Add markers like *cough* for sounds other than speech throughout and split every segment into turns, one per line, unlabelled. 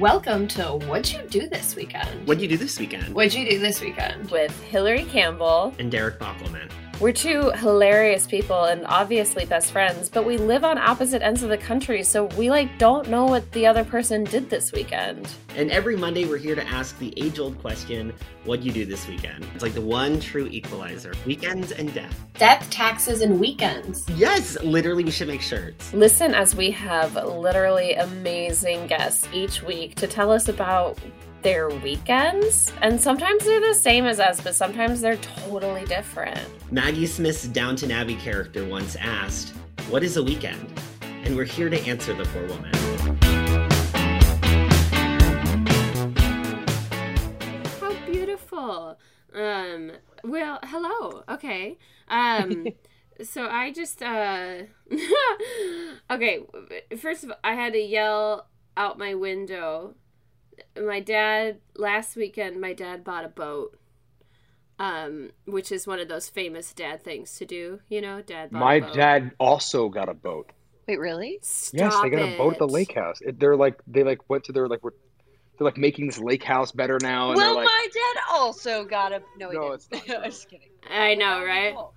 Welcome to What'd You Do This Weekend?
What'd you do this weekend?
What'd you do this weekend?
with Hilary Campbell.
And Derek Bockelman.
We're two hilarious people and obviously best friends, but we live on opposite ends of the country, so we like don't know what the other person did this weekend.
And every Monday, we're here to ask the age old question What'd you do this weekend? It's like the one true equalizer weekends and death.
Death, taxes, and weekends.
Yes, literally, we should make shirts.
Listen as we have literally amazing guests each week to tell us about their weekends. And sometimes they're the same as us, but sometimes they're totally different.
Maggie Smith's Downton Abbey character once asked, What is a weekend? And we're here to answer the poor woman.
How beautiful. Um well, hello. Okay. Um *laughs* so I just uh *laughs* Okay, first of all, I had to yell out my window. My dad last weekend my dad bought a boat. Um which is one of those famous dad things to do, you know, dad bought
My
a boat.
dad also got a boat.
Wait, really?
yes, they got a boat at the lake house. It, they're like they like went to their like we're, they're like making this lake house better now, and
well,
like
my dad also got a. No, he
No,
didn't.
it's not *laughs*
I'm just kidding.
I know, right?
Cool.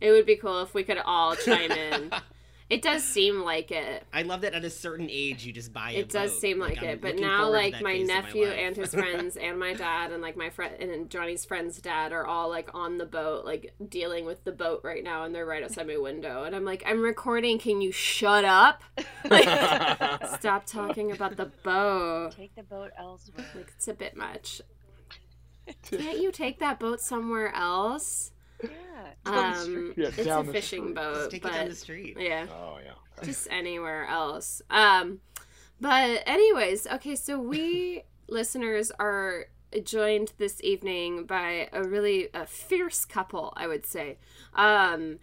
It would be cool if we could all chime in. *laughs* It does seem like it.
I love that at a certain age, you just buy it.
It does
boat.
seem like
I'm
it, but now like my nephew
life.
and his *laughs* friends and my dad and like my friend and Johnny's friend's dad are all like on the boat, like dealing with the boat right now, and they're right outside my window, and I'm like, I'm recording. Can you shut up? *laughs* Like, stop talking about the boat.
Take the boat elsewhere.
Like it's a bit much. Can't you take that boat somewhere else?
Yeah.
Um.
Yeah,
it's a fishing
street.
boat,
Just take it down the street.
yeah
oh yeah. *laughs*
just anywhere else. Um, but anyways, okay, so we *laughs* listeners are joined this evening by a really a fierce couple, I would say. Um,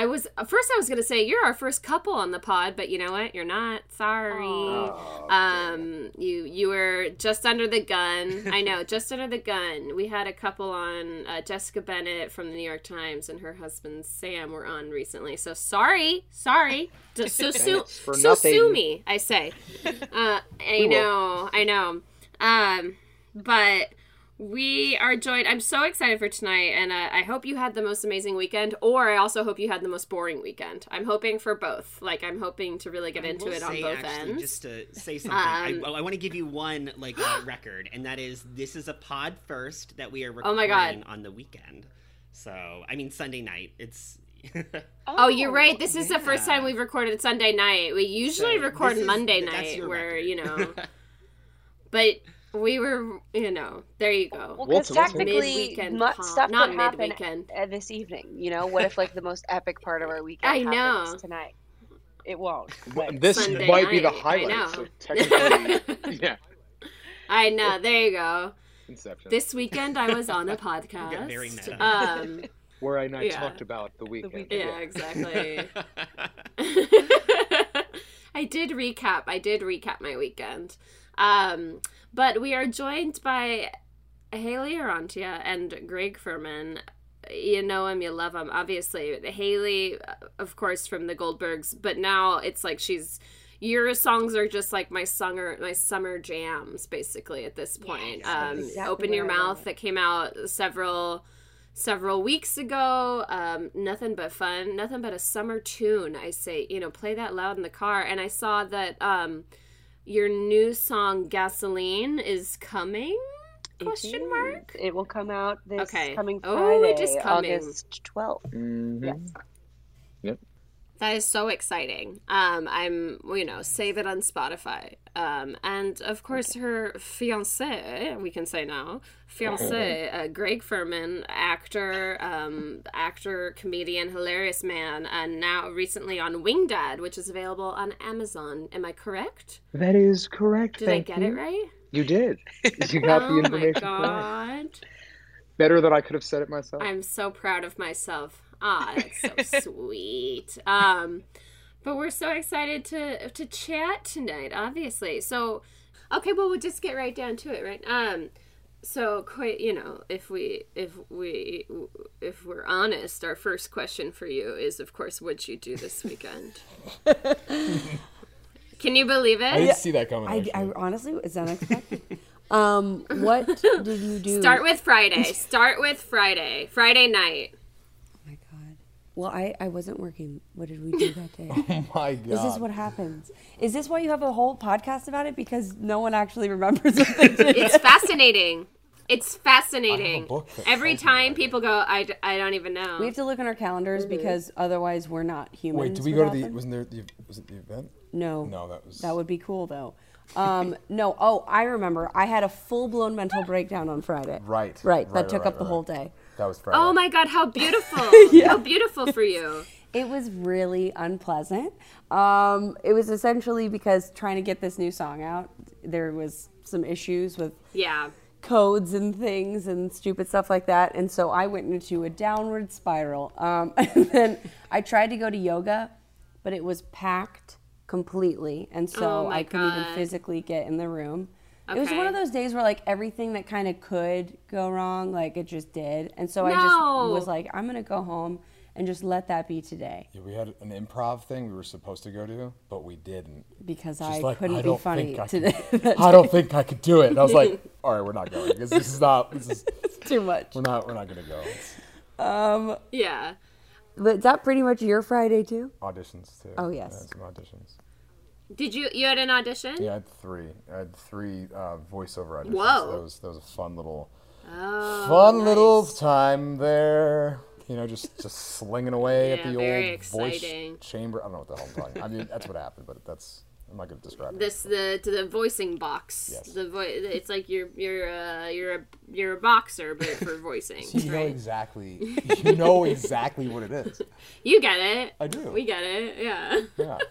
I was first I was gonna say you're our first couple on the pod, but you know what? You're not. Sorry.
Oh,
Um, you you were just under the gun. I know, *laughs* just under the gun. We had a couple on. Uh, Jessica Bennett from the New York Times and her husband Sam were on recently. So sorry, sorry. Just so sue,
Thanks for
so sue me. I say. *laughs* Uh, I
We will.
know, I know. Um, but we are joined. I'm so excited for tonight, and uh, I hope you had the most amazing weekend, or I also hope you had the most boring weekend. I'm hoping for both. Like I'm hoping to really get
I
into
will
it on both
actually,
ends.
Just to say something,
Um,
I, I want to give you one like uh, *gasps* record, and that is this is a pod first that we are
Oh
recording
my God.
on the weekend. So I mean Sunday night. It's *laughs*
Oh, you're right. This is the first time we've recorded Sunday night. We usually
So
record
this is-
Monday night, where
record.
you know. *laughs* but we were, you know, there you go.
Well,
We'll-
because technically,
Mid-weekend
mu-
pod-
stuff
not
could happen
mid-weekend.
uh, this evening. You know, what if like the most epic part of our weekend
I
happens
know.
tonight? It won't.
Well, this
Sunday
might be the
night, I know.
highlight. So technically, *laughs* yeah.
I know. There you go.
Inception.
This weekend I was on a *laughs*
get very
podcast.
meta. *laughs*
Um,
where I and I
yeah.
talked about the weekend.
weekend.
yeah, exactly. I did recap. I did recap my weekend. Um, but we are joined by Hayley Orrantia and Greg Furman. You know him, you love him, obviously. Hayley, uh, of course, from the Goldbergs, but now it's like she's. Your songs are just like my summer, my summer jams, basically. At this point,
Yes,
um,
exactly
"Open Your Mouth" that came out several several weeks ago. Um, nothing but fun, nothing but a summer tune. I say, you know, play that loud in the car. And I saw that um, your new song "Gasoline" is coming.
It
Question
is.
mark.
It will come out this
Okay.
coming Friday,
Oh,
Friday,
it is coming.
August twelfth.
Mhm.
Yes.
That is so exciting. Um, I'm, you know, save it on Spotify. Um, and of course, her fiance, we can say now, fiance, uh, Greg Furman, actor, um, actor, comedian, hilarious man, and now recently on Wing Dad, which is available on Amazon. Am I correct?
That is correct.
Did I get
you.
it right?
You did. *laughs* You got *laughs*
oh
the information
my god!
Better than I could have said it myself.
I'm so proud of myself. Ah, that's so *laughs* sweet. Um, but we're so excited to to chat tonight. Obviously, so okay. Well, we'll just get right down to it, right? Um, so quite, you know, if we if we if we're honest, our first question for you is, of course, what'd you do this weekend? *laughs* Can you believe it?
I didn't see that coming.
I. I honestly it's unexpected. *laughs* um, what did you do?
Start with Friday. Start with Friday. Friday night.
My god. Well, I I wasn't working. What did we do that day? *laughs*
oh my god.
Is this what happens? Is this why you have a whole podcast about it? Because no one actually remembers what they *laughs* did.
It's fascinating. It's fascinating. Every time people go, I, I don't even know.
We have to look on our calendars because otherwise we're not humans.
Wait, did we go to the?
them.
Wasn't there the? Was it the event?
No.
No, that was.
That would be cool though. Um, *laughs* no. Oh, I remember. I had a full blown mental breakdown on Friday.
Right.
Right. That
right,
took
right,
up the
right.
whole day.
That was Friday.
oh my God, how beautiful. *laughs* How beautiful for you.
It was really unpleasant. Um, it was essentially because trying to get this new song out, there was some issues with
Yeah.
codes and things and stupid stuff like that. And so I went into a downward spiral. Um, *laughs* and then I tried to go to yoga, but it was packed completely. And so
Oh
I couldn't even physically get in the room. It was one of those days where like everything that kind of could go wrong, like it just did. And so I just was like, I'm going to go home and just let that be today
Yeah, we had an improv thing we were supposed to go to, but we didn't.
because
She's
I
like,
couldn't
I
be funny
I
today.
Can, *laughs* I don't think I could do it. And I was like, *laughs* all right, we're not going because this is not. This is *laughs*
Too much.
we're not. We're not gonna go. It's
Yeah.
But is that pretty much your Friday too?
auditions too.
Oh, yes.
Yeah, some auditions.
Did you, you had an audition?
Yeah, I had three. I had three uh, voiceover auditions.
Whoa.
That was that was a fun little,
Oh,
fun little time there. You know, just just slinging away at the old
exciting.
voice chamber. I don't know what the hell I'm talking. I mean, that's what happened, but that's I'm not gonna describe it.
This the to the voicing box.
Yes.
The vo- it's like you're you're uh, you're a you're a boxer but for *laughs* voicing.
You know exactly. *laughs* You know exactly what it is.
You get it.
I do.
We get it. Yeah.
Yeah. *laughs*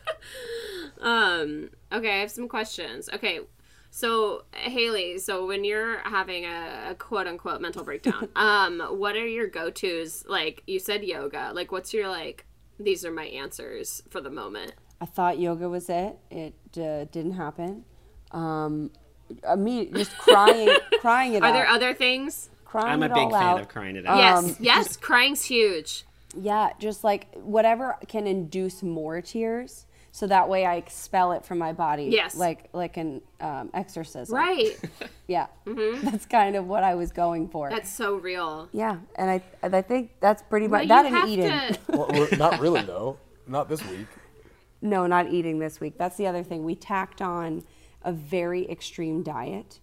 Um. Okay, I have some questions. Okay, so Hayley, so when you're having a, a quote unquote mental breakdown, *laughs* um, what are your go tos? Like you said, yoga. Like, what's your like? These are my answers for the moment.
I thought yoga was it. It uh, didn't happen. Um, uh, me just crying, *laughs* crying it out.
Are
out.
there other things?
crying
I'm a
it
big
all
fan
out.
of crying it out.
Yes.
Um,
yes. Crying's huge. *laughs*
Yeah, just like whatever can induce more tears, so that way I expel it from my body.
Yes.
like like an um, exorcism.
Right. *laughs*
Yeah, that's kind of what I was going for.
That's so real.
yeah, and I and I think that's pretty
But
much that
you
and eating.
to. *laughs*
Or- or not really though. Not this week.
No, not eating this week. That's the other thing. We tacked on a very extreme diet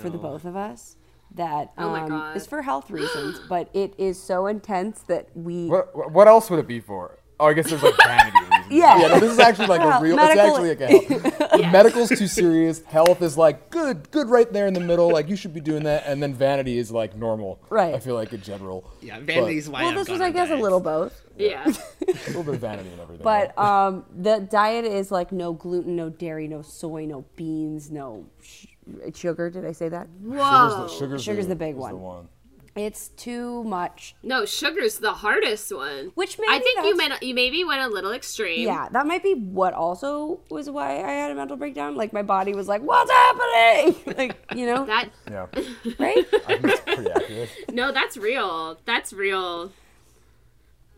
for the both of us. That
Oh
um,
God.
is for health reasons, *gasps* but it is so intense that we.
What what else would it be for? Oh, I guess there's like vanity reasons. *laughs*
Yeah.
yeah. No, this is actually like a real.
medical-
It's actually like a health. *laughs* Medical's too serious. Health is like good, good right there in the middle. Like you should be doing that, and then vanity is like normal.
Right.
I feel like in general.
Yeah,
But-
vanity's why
well,
I've
this
gone
was, I
on
guess, a little both.
Yeah. *laughs*
a little bit of vanity and everything.
But
right?
um, the diet is like no gluten, no dairy, no soy, no beans, no sh- sugar. Did I say that?
Whoa.
sugar's, the, sugar's,
Sugar's the big one.
The one.
It's too much.
No, sugar's the hardest one.
Which
I think you
that's-
went you maybe went a little extreme.
Yeah, that might be what also was why I had a mental breakdown. Like my body was like, "What's happening?" *laughs* Like you know,
That
Yeah, *laughs*
right?
I think it's pretty accurate.
no, that's real. That's real.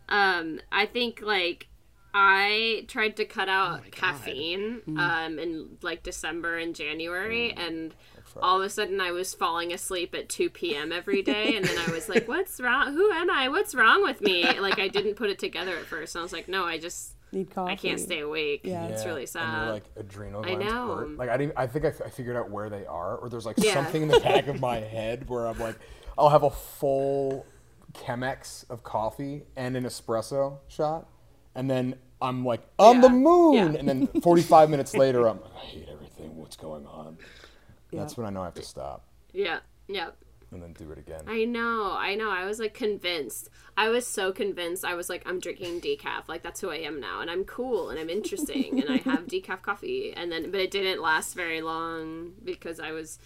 Um, I think like I tried to cut out caffeine um in like December and January and all of a sudden I was falling asleep at 2 p.m. every day and then I was like, *laughs* "What's wrong? Who am I? What's wrong with me?" Like I didn't put it together at first. And I was like, "No, I just
Need coffee.
I can't stay awake.
Yeah.
It's
Yeah,
really
And
sad."
your, like adrenal
I know.
hurt. Like I didn't. I think I, I figured out where they are, or there's like
Yeah.
something in the back of my *laughs* head where I'm like, I'll have a full Chemex of coffee and an espresso shot, and then I'm like on the moon,
Yeah.
and then 45 minutes later I'm like, *laughs* I hate everything. What's going on? That's when I know I have to stop
yeah. Yeah.
and then do it again.
I know, I know. I was like convinced. I was so convinced. I was like, I'm drinking decaf. Like that's who I am now, and I'm cool and I'm interesting and I have *laughs* decaf coffee. And then, but it didn't last very long because I was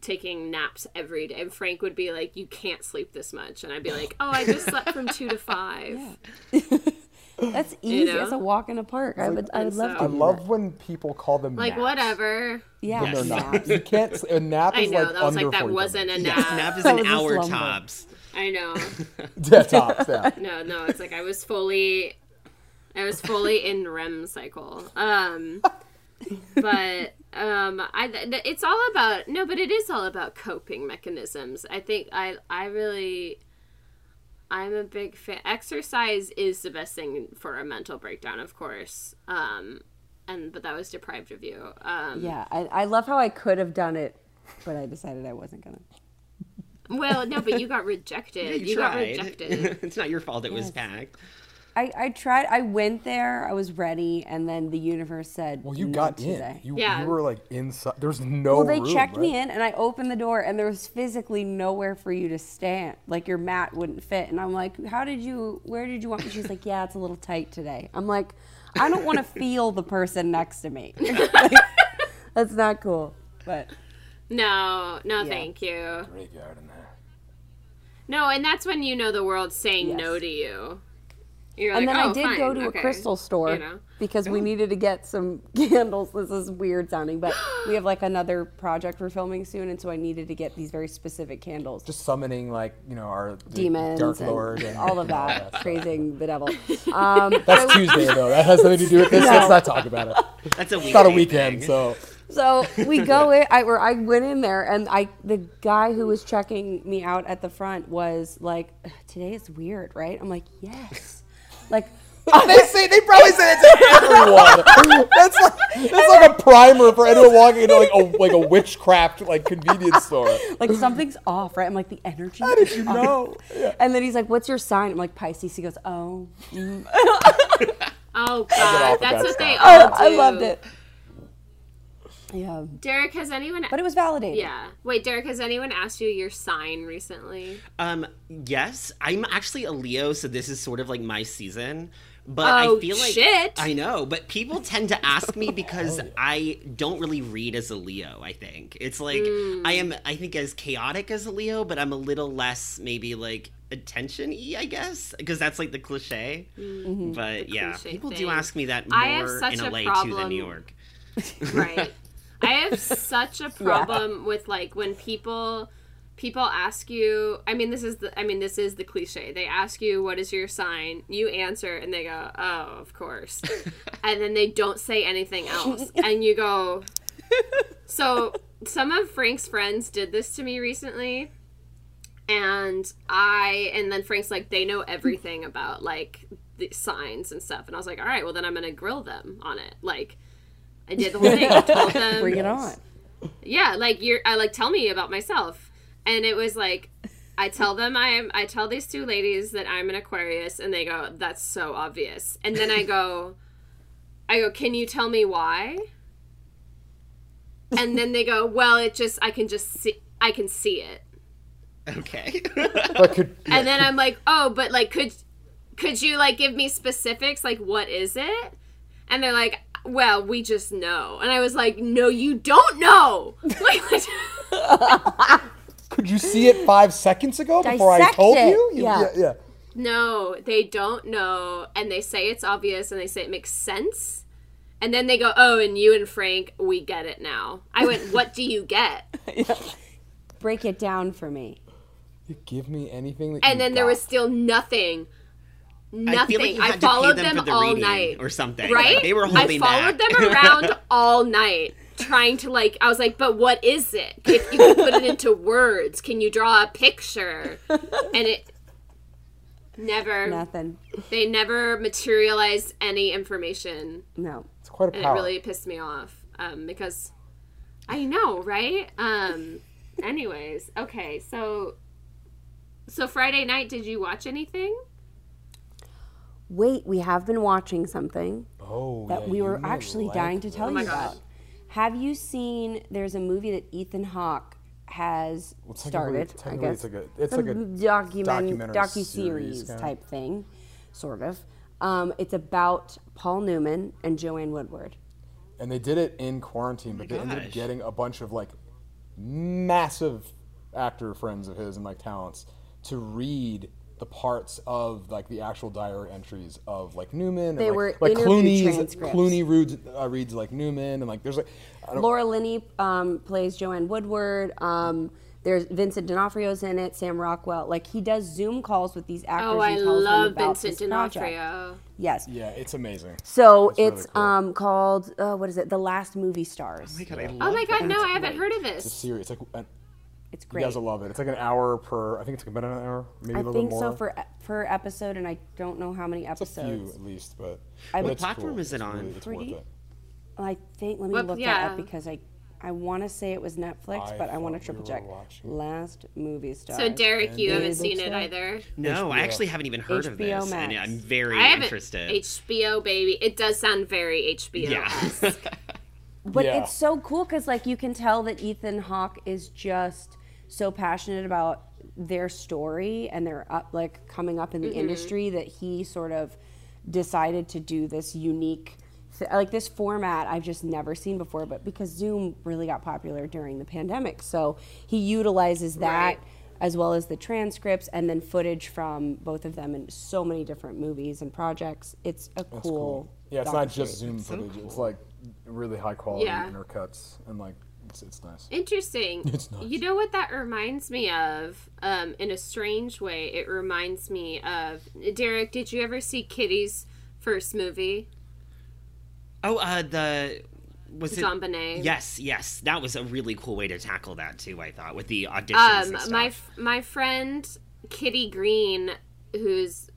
taking naps every day. And Frank would be like, "You can't sleep this much," and I'd be like, "Oh, I just slept from two to five. *laughs*
That's *laughs* easy.
know?
It's a walk in a park. I would, I would love
so-
to.
I love
that.
when people call them
Like
naps.
whatever."
Yeah,
When they're
naps.
not. You can't. s- A nap
I
is
know
like
that was
under
like, that wasn't a
minutes.
nap. *laughs*
Nap is an
was
hour tops.
I know. *laughs*
Yeah, tops. Yeah.
No, no, it's like I was fully I was fully in REM cycle. Um but um, I it's all about no, but it is all about coping mechanisms. I think I I really. I'm a big fan. Exercise is the best thing for a mental breakdown, of course. Um, and but that was deprived of you. Um,
Yeah, I, I love how I could have done it, but I decided I wasn't gonna.
Well, no, but you got rejected. *laughs*
Yeah,
you, got rejected. *laughs*
it's not your fault it was packed.
I, I tried. I went there. I was ready, and then the universe said,
Well, you got
today."
in. You,
Yeah.
you were like inside. There's no.
Well, they
room,
checked
right?
me in, and I opened the door, and there was physically nowhere for you to stand. Like your mat wouldn't fit, and I'm like, "How did you? Where did you want me?" She's like, "Yeah, it's a little tight today." I'm like, "I don't want to *laughs* feel the person next to me. Like, *laughs* *laughs* that's not cool." But
No, no,
Yeah.
thank you.
Graveyard in there.
No, and that's when you know the world's saying
Yes.
no to you. You're
and
like,
then
oh,
I did
fine,
go to
okay,"
a crystal store
You know?
because we needed to get some *laughs* candles. This is weird sounding, but we have like another project we're filming soon, and so I needed to get these very specific candles.
Just summoning like you know our
demons
Dark
and
Lord and
all of *laughs*
and
that,
stuff.
praising the devil. *laughs* Um,
That's Tuesday though. That has nothing to do with this.
No.
Let's not talk about it.
That's a
It's not a weekend,
thing.
so
so we go in. I, where I went in there, and I the guy who was checking me out at the front was like, "Today is weird, right?" I'm like, "Yes." Like *laughs*
they *laughs* say they probably say it to everyone. That's like that's like a primer for anyone walking into like a *laughs* like a witchcraft like convenience store.
like something's off, right? I'm like the energy.
How did
is
you
off."
know? Yeah.
And then he's like, "What's your sign?" I'm like Pisces. He goes, "Oh." mm."
Oh God, that's what they
stuff.
all do.
I loved it. Yeah,
Derek, has anyone?
but it was validated.
yeah. Wait, Derek, has anyone asked you your sign recently?
Um, yes, I'm actually a Leo, so this is sort of like my season. But
Oh,
I feel like
shit.
I know, but people tend to ask me because *laughs* I don't really read as a Leo. I think it's like
Hmm.
I am. I think as chaotic as a Leo, but I'm a little less maybe like attention y. I guess because that's like the cliche. But yeah,
cliche
people do ask me that more
I have such
in
a
LA too
problem-
than New York.
right *laughs* *laughs* i have such a problem with like when people people ask you i mean this is the i mean this is the cliche. They ask you what is your sign? You answer and they go oh of course. *laughs* And then they don't say anything else. *laughs* And you go so some of frank's friends did this to me recently and i and then frank's like they know everything about like the signs and stuff. And i was like all right well then i'm gonna grill them on it. Like i did the whole thing. I told *laughs* them.
Bring it on.
yeah like you're i like tell me about myself. And it was like i tell them i am i tell these two ladies that i'm an aquarius and they go that's so obvious. And then i go i go can you tell me why? And then they go well it just i can just see i can see it.
Okay.
But *laughs* could
and then i'm like oh but like could could you like give me specifics? Like what is it? And they're like well we just know and i was like no you don't know *laughs* like
could you see it five seconds ago before I
Dissect
told
it.
you? You-
Yeah.
yeah, yeah.
No, they don't know, and they say it's obvious, and they say it makes sense, and then they go, "Oh, and you and Frank, we get it now." I went, "What do you get?" *laughs*
Break it down for me.
You give me anything that.
And
you
then there
got.
was still nothing,
I
nothing.
feel like
I, followed
them,
them,
the
all night,
or something.
right?
Like, they were holding.
I
holding
followed
back.
them around *laughs* all night, trying to like. I was like, "But what is it? If you can put it into *laughs* words, can you draw a picture?" And it never.
Nothing.
They never materialized any information.
No.
It's quite a
and
power.
it really pissed me off um, because I know, right? Um, anyways, okay, so so Friday night, did you watch anything?
Wait, we have been watching something
oh,
that
yeah,
we were actually
like
dying to tell
Oh
you
God.
about. Have you seen? There's a movie that Ethan Hawke has
Well,
started. I guess
it's like a- it's like a
document
documentary
docu
series,
series
kinda.
type thing, sort of. Um, it's about Paul Newman and Joanne Woodward.
and they did it in quarantine, but they ended up getting a bunch of like massive actor friends of his and like talents to read the parts of like the actual diary entries of like Newman.
They
and,
were
like, like
interview
Clooney's. Clooney reads, uh, reads like Newman, and like there's like
Laura Linney um, plays Joanne Woodward. Um, There's Vincent D'Onofrio's in it, Sam Rockwell. Like he does Zoom calls with these actors.
Oh,
and
I
tells them
love
about
Vincent
this project.
D'Onofrio.
Yes.
Yeah, it's amazing.
So
It's really cool.
um called uh, what is it? The Last Movie Stars.
Oh my god, I love
Oh my god,
that.
no, I haven't heard of this.
It's a series. It's like an,
it's great.
you guys will love it. It's like an hour per. I think it's like about an hour, maybe
I
a little
think
bit more.
I think so for per episode, and I don't know how many
It's a few
episodes.
at least, but.
I- What
platform
cool.
is it
It's
on?
really- it's worth
3D? I think. Let me
What-
look that up because I, I want to say it was Netflix,
I
but I want to triple
we
check.
watching-
Last movie star.
So Derek, you haven't seen it
like-
either.
No, I actually haven't even heard of
HBO
this, and I'm very
I
interested.
HBO baby. It does sound very HBO.
yeah. *laughs*
But
Yeah.
it's so cool because like you can tell that Ethan Hawke is just so passionate about their story and their up like coming up in the mm-hmm. industry that he sort of decided to do this unique th- like this format I've just never seen before but because Zoom really got popular during the pandemic so he utilizes that
Right.
as well as the transcripts and then footage from both of them in so many different movies and projects it's a
That's
cool
Yeah, it's not just Zoom
so
footage. It's
cool.
like really high quality
Yeah.
intercuts and like it's, it's nice.
Interesting. *laughs*
It's nice.
You know what that reminds me of? Um, in a strange way, it reminds me of Derek. Did you ever see Kitty's first movie,
oh, uh, the was it?
JonBenet?
Yes, yes, that was a really cool way to tackle that too. I thought with the auditions and
Um,
stuff.
my f- my friend Kitty Green, who's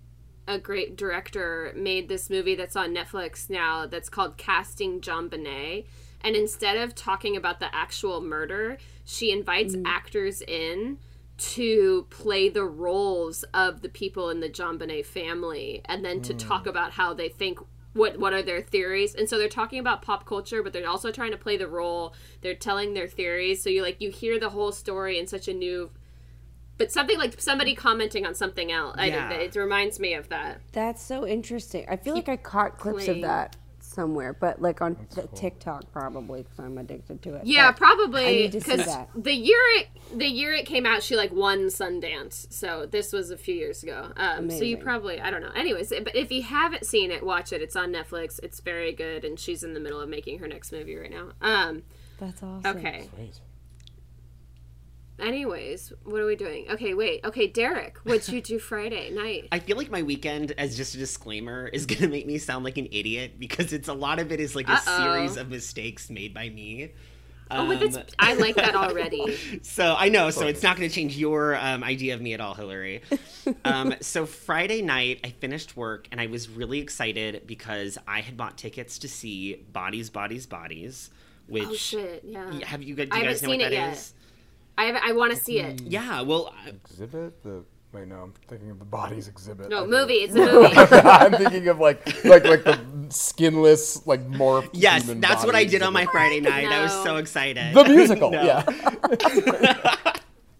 a great director, made this movie that's on Netflix now. That's called Casting JonBenet. And instead of talking about the actual murder, she invites mm. actors in to play the roles of the people in the JonBenet family, and then to mm. talk about how they think. What, what are their theories and so they're talking about pop culture but they're also trying to play the role they're telling their theories so you like you hear the whole story in such a new but something like somebody commenting on something else. I,
Yeah.
it reminds me of that.
That's so interesting. I feel like I caught clips
playing.
of that somewhere, but like on th- TikTok probably because I'm addicted to it.
Yeah,
But
probably
I need to see
because the year it the year it came out, she like won Sundance. So this was a few years ago. Um, so you probably I don't know. Anyways, but if you haven't seen it, watch it. It's on Netflix. It's very good, and she's in the middle of making her next movie right now. Um,
That's awesome.
okay.
Sweet.
Anyways, what are we doing? Okay, wait. Okay, Derek, what'd you do *laughs* Friday night?
I feel like my weekend, as just a disclaimer, is *laughs* gonna make me sound like an idiot because it's a lot of it is like a
Uh-oh.
series of mistakes made by me.
oh, but that's
Um,
I like that *laughs* already.
So I know, so it's not going to change your um, idea of me at all, Hilary. um, so Friday night, I finished work and I was really excited because I had bought tickets to see Bodies, Bodies, Bodies. Which
Oh shit! Yeah,
have you, do you guys know what
seen it
that
yet.
Is?
I have, I want to see it.
Yeah, well, I-
Exhibit the wait no, I'm thinking of the bodies exhibit.
No
I
movie. It's a *laughs* movie.
I'm thinking of like like like the skinless like morphed.
yes,
human
that's what I
body
did on my. Friday night. I was so excited.
The musical,
No.
yeah.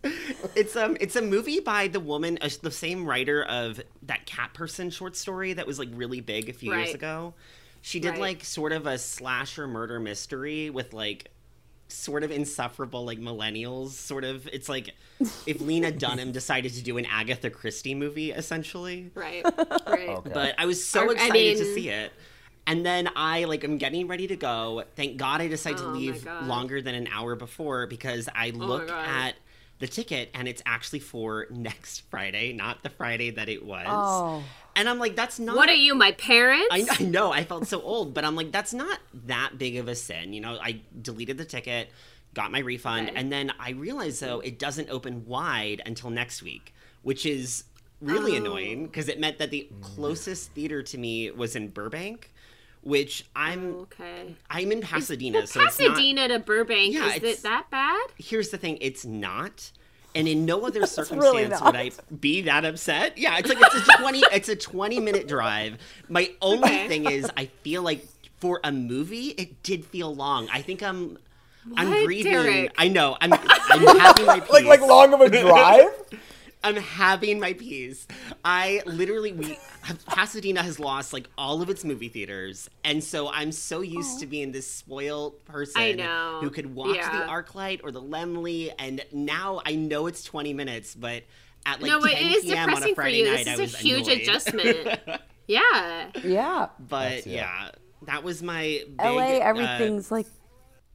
*laughs*
it's um it's a movie by the woman uh, the same writer of that cat person short story that was like really big a few years ago she did
Right.
like sort of a slasher murder mystery with like sort of insufferable like millennials sort of it's like if lena *laughs* dunham decided to do an agatha christie movie essentially
right. *laughs* Right.
Okay.
but I was so
Or- I
excited to
mean-
see it. And then I like I'm getting ready to go. Thank God I decided
Oh
to leave
Oh
longer than an hour before because I oh look
God.
at the ticket and it's actually for next Friday, not the Friday that it was.
Oh.
And I'm like, that's not
What are you, my parents?
I, I know I felt so old, but I'm like, that's not that big of a sin. You know, I deleted the ticket, got my refund,
Okay.
and then I realized though it doesn't open wide until next week, which is really
Oh.
annoying because it meant that the mm. closest theater to me was in Burbank, which I'm
Okay.
I'm in Pasadena,
Well,
so it's not.
Pasadena to Burbank,
Yeah,
is it that bad?
Here's the thing, it's not. And in no other *laughs*
really
circumstance would I be that upset. Yeah, it's like it's a *laughs* twenty it's a twenty minute drive. My only
Okay.
thing is I feel like for a movie it did feel long. I think I'm I'm
What,
grieving.
Derek?
I know. I'm *laughs* I'm having my peace.
like like long of a drive.
I'm having my peace. I literally we Pasadena has lost like all of its movie theaters, and so I'm so used to being this spoiled person
I know.
who could watch
Yeah.
the ArcLight or the Laemmle, and now I know it's 20 minutes, but at like
no,
10
it is
p.m. on
depressing
a
for
Friday
you.
night,
This
I
is
was
a huge
annoyed.
adjustment. *laughs* yeah.
Yeah.
but
yeah.
yeah. that was my big,
LA,
uh,
everything's like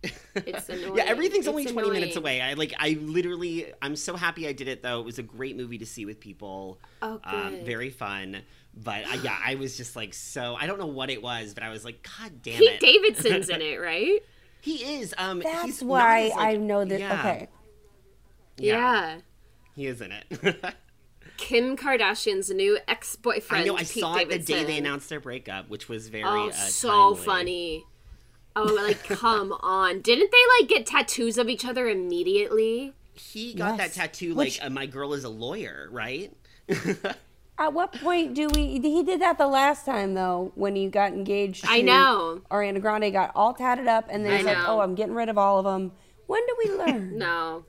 *laughs*
It's annoying.
Yeah, everything's only
It's
20 minutes away. I like I literally I'm so happy I did it though. It was a great movie to see with people.
Oh,
Um,
good.
very fun. But uh, yeah, I was just like so I don't know what it was, but I was like god damn
Pete
it.
Pete Davidson's in *laughs* it, right?
He is um
That's
he's not
why
as, like-
I know this.
yeah,
Okay.
Yeah.
He is in it. *laughs*
Kim Kardashian's new ex-boyfriend.
I know I
Pete
saw it the day they announced their breakup, which was very
Oh,
uh,
so
timely.
funny. Oh, like come on! Didn't they like get tattoos of each other immediately?
He got
Yes.
that tattoo
Which-
like uh, my girl is a lawyer, right? *laughs*
At what point do we? He did that the last time though, when he got engaged.
I
to
know.
Ariana Grande got all tatted up, and then he's like, "Oh, I'm getting rid of all of them." When do we *laughs* learn?
No.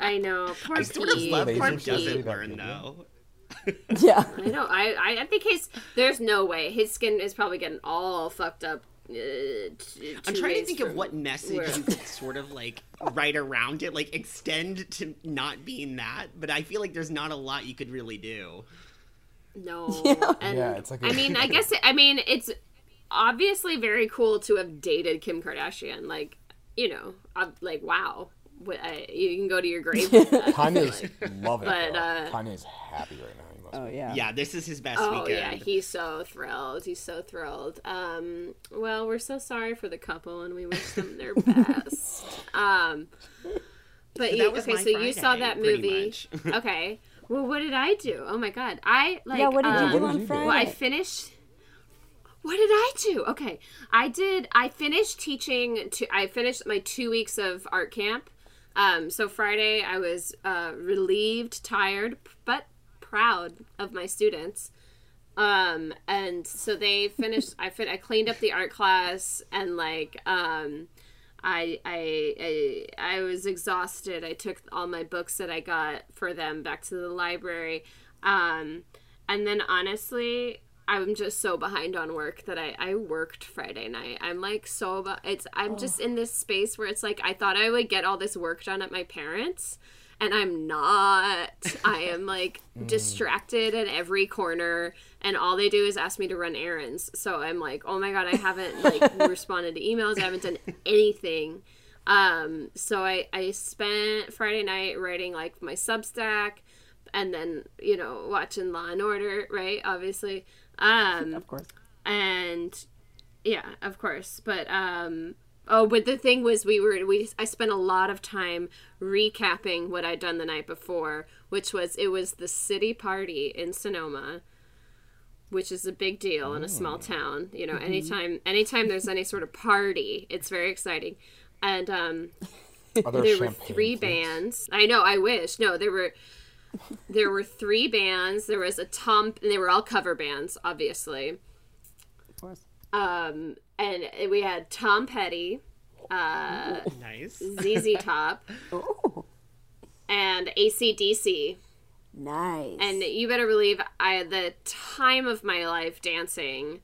I know. Poor
I sort of
Pete.
love
Lazy
doesn't
That
learn
kid,
though.
yeah.
I know. I, I I think his there's no way his skin is probably getting all fucked up. Uh, t-
I'm trying to think of what message
where-
you could sort of like write around it, like extend to not being that. But I feel like there's not a lot you could really do.
No. *laughs*
Yeah.
And
Yeah, it's like
I
a-
mean, I guess it, I mean it's obviously very cool to have dated Kim Kardashian. Like, you know, I'm like wow, I, you can go to your grave. with *laughs* that.
Kanye's loving
But,
it. though.
uh,
Kanye's happy right now. He must
Oh yeah.
Yeah, this is his best
Oh yeah, he's so thrilled. He's so thrilled. Um, well, we're so sorry for the couple, and we wish them their *laughs* best. Um, but
So
you,
that was
okay,
my
so you saw that movie.
much. *laughs*
okay. Well, what did I do? Oh my god, I like.
Yeah, what did
um,
you do on? Friday?
Well, I finished. What did I do? Okay, I did. I finished teaching. To, I finished my two weeks of art camp. Um, so Friday, I was uh, relieved, tired, but proud of my students. Um, and so they finished. I fin- I cleaned up the art class, and like, um, I, I I I was exhausted. I took all my books that I got for them back to the library. Um, and then honestly, I'm just so behind on work that I, I worked Friday night. I'm like so it's I'm just in this space where it's like I thought I would get all this work done at my parents and I'm not. I *laughs* am like distracted at every corner and all they do is ask me to run errands. So I'm like, "Oh my god, I haven't like *laughs* responded to emails. I haven't done anything." Um so I I spent Friday night writing like my Substack and then, you know, watching Law and Order, right? Obviously. *laughs* Um
Of course.
and yeah of course but um oh but the thing was we were we i spent a lot of time recapping what i'd done the night before which was it was the city party in sonoma which is a big deal in a small town you know anytime anytime there's any sort of party it's very exciting and um
there
were three bands. I know. I wish. No, there were there were three bands. There was a Tom. And they were all cover bands, obviously.
Of course.
Um, and we had Tom Petty, uh,
Nice.
ZZ *laughs* Top,
Ooh,
and ACDC.
nice.
And you better believe I had the time of my life dancing.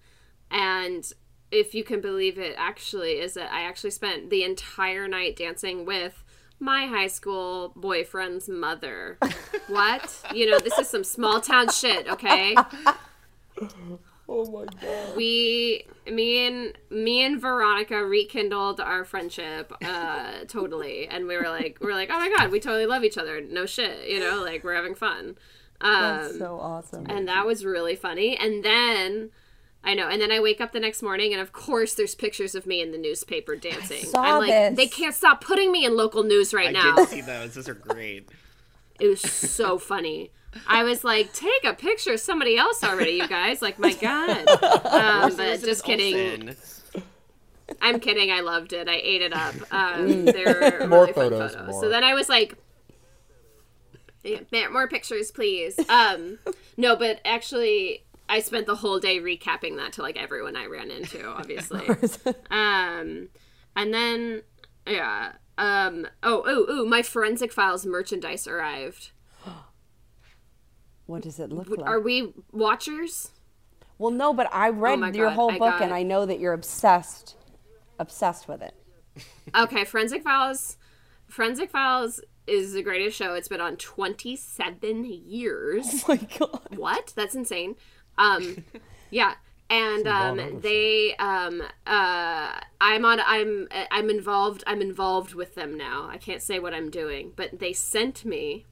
And if you can believe it, actually, is that I actually spent the entire night dancing with my high school boyfriend's mother. *laughs* what? You know, this is some small town shit, okay? *laughs*
Oh my god.
we me and me and Veronica rekindled our friendship uh totally and we were like we're like oh my god we totally love each other no shit you know like we're having fun um
That's so awesome.
and that was really funny and then I know and then I wake up the next morning and of course there's pictures of me in the newspaper dancing
saw
I'm like
this.
they can't stop putting me in local news right
I
now
did see those. Those are great.
it was so funny I was like, take a picture of somebody else already, you guys. Like, my God. *laughs* Um, but just kidding.
Olsen.
I'm kidding. I loved it. I ate it up. Um, they're
More
really fun
photos,
photos.
more.
So then I was like, yeah, more pictures, please. Um, no, but actually, I spent the whole day recapping that to like everyone I ran into, *laughs* obviously. um, and then yeah. Um, oh, oh, oh! My forensic files merchandise arrived.
What does it look like?
Are we watchers?
well, no, but I read
my
your
God,
whole book, and I know that you're obsessed, obsessed with it.
Okay, Forensic Files. Forensic Files is the greatest show. It's been on 27 years. *laughs*
Oh my god.
What? That's insane. Um, *laughs* yeah. and um, they um, uh, I'm on I'm I'm involved I'm involved with them now. I can't say what I'm doing, but they sent me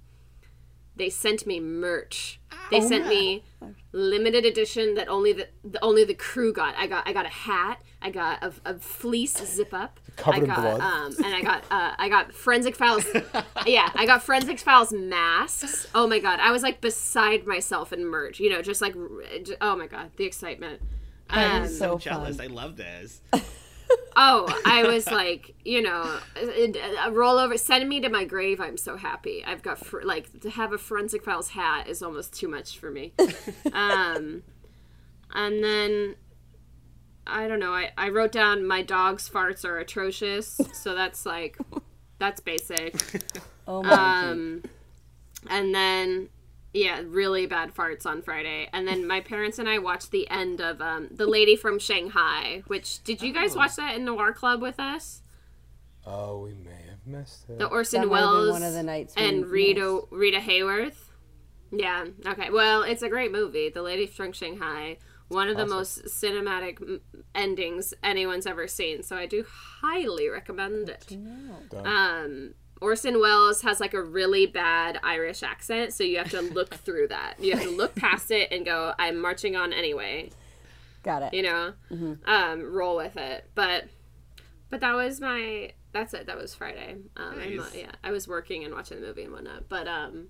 they sent me merch. They
Oh,
sent me limited edition that only the, the only the crew got. I got I got a hat. I got a, a fleece zip up.
Covered
I
in
got,
blood.
Um, and I got uh, I got forensic files. *laughs* yeah, I got forensic files masks. Oh my god, I was like beside myself in merch. You know, just like r- j- oh my god, the excitement.
That
Um,
so
so
jealous.
fun.
I love this. *laughs*
Oh, I was like, you know, a rollover. Send me to my grave. I'm so happy. I've got fr- like to have a forensic files hat is almost too much for me. *laughs* um, and then I don't know. I I wrote down my dog's farts are atrocious. So that's like that's basic. *laughs*
Oh my
Um, and then yeah, really bad farts on Friday. And then my parents and I watched the end of um, the Lady from Shanghai. Which did you guys watch that in Noir Club with us?
Oh, we may have missed it.
The Orson
That might have been
Welles
one of the nights we
and
missed.
Rita Rita Hayworth. Yeah. Okay. Well, it's a great movie, The Lady from Shanghai. One of the most cinematic endings anyone's ever seen. So I do highly recommend it. Um, Orson Welles has like a really bad Irish accent, so you have to look *laughs* through that. You have to look past it and go, "I'm marching on anyway."
Got it.
You know, um, roll with it. But, but that was my. That's it. That was Friday. Um,
Nice.
yeah, I was working and watching the movie and whatnot. But um,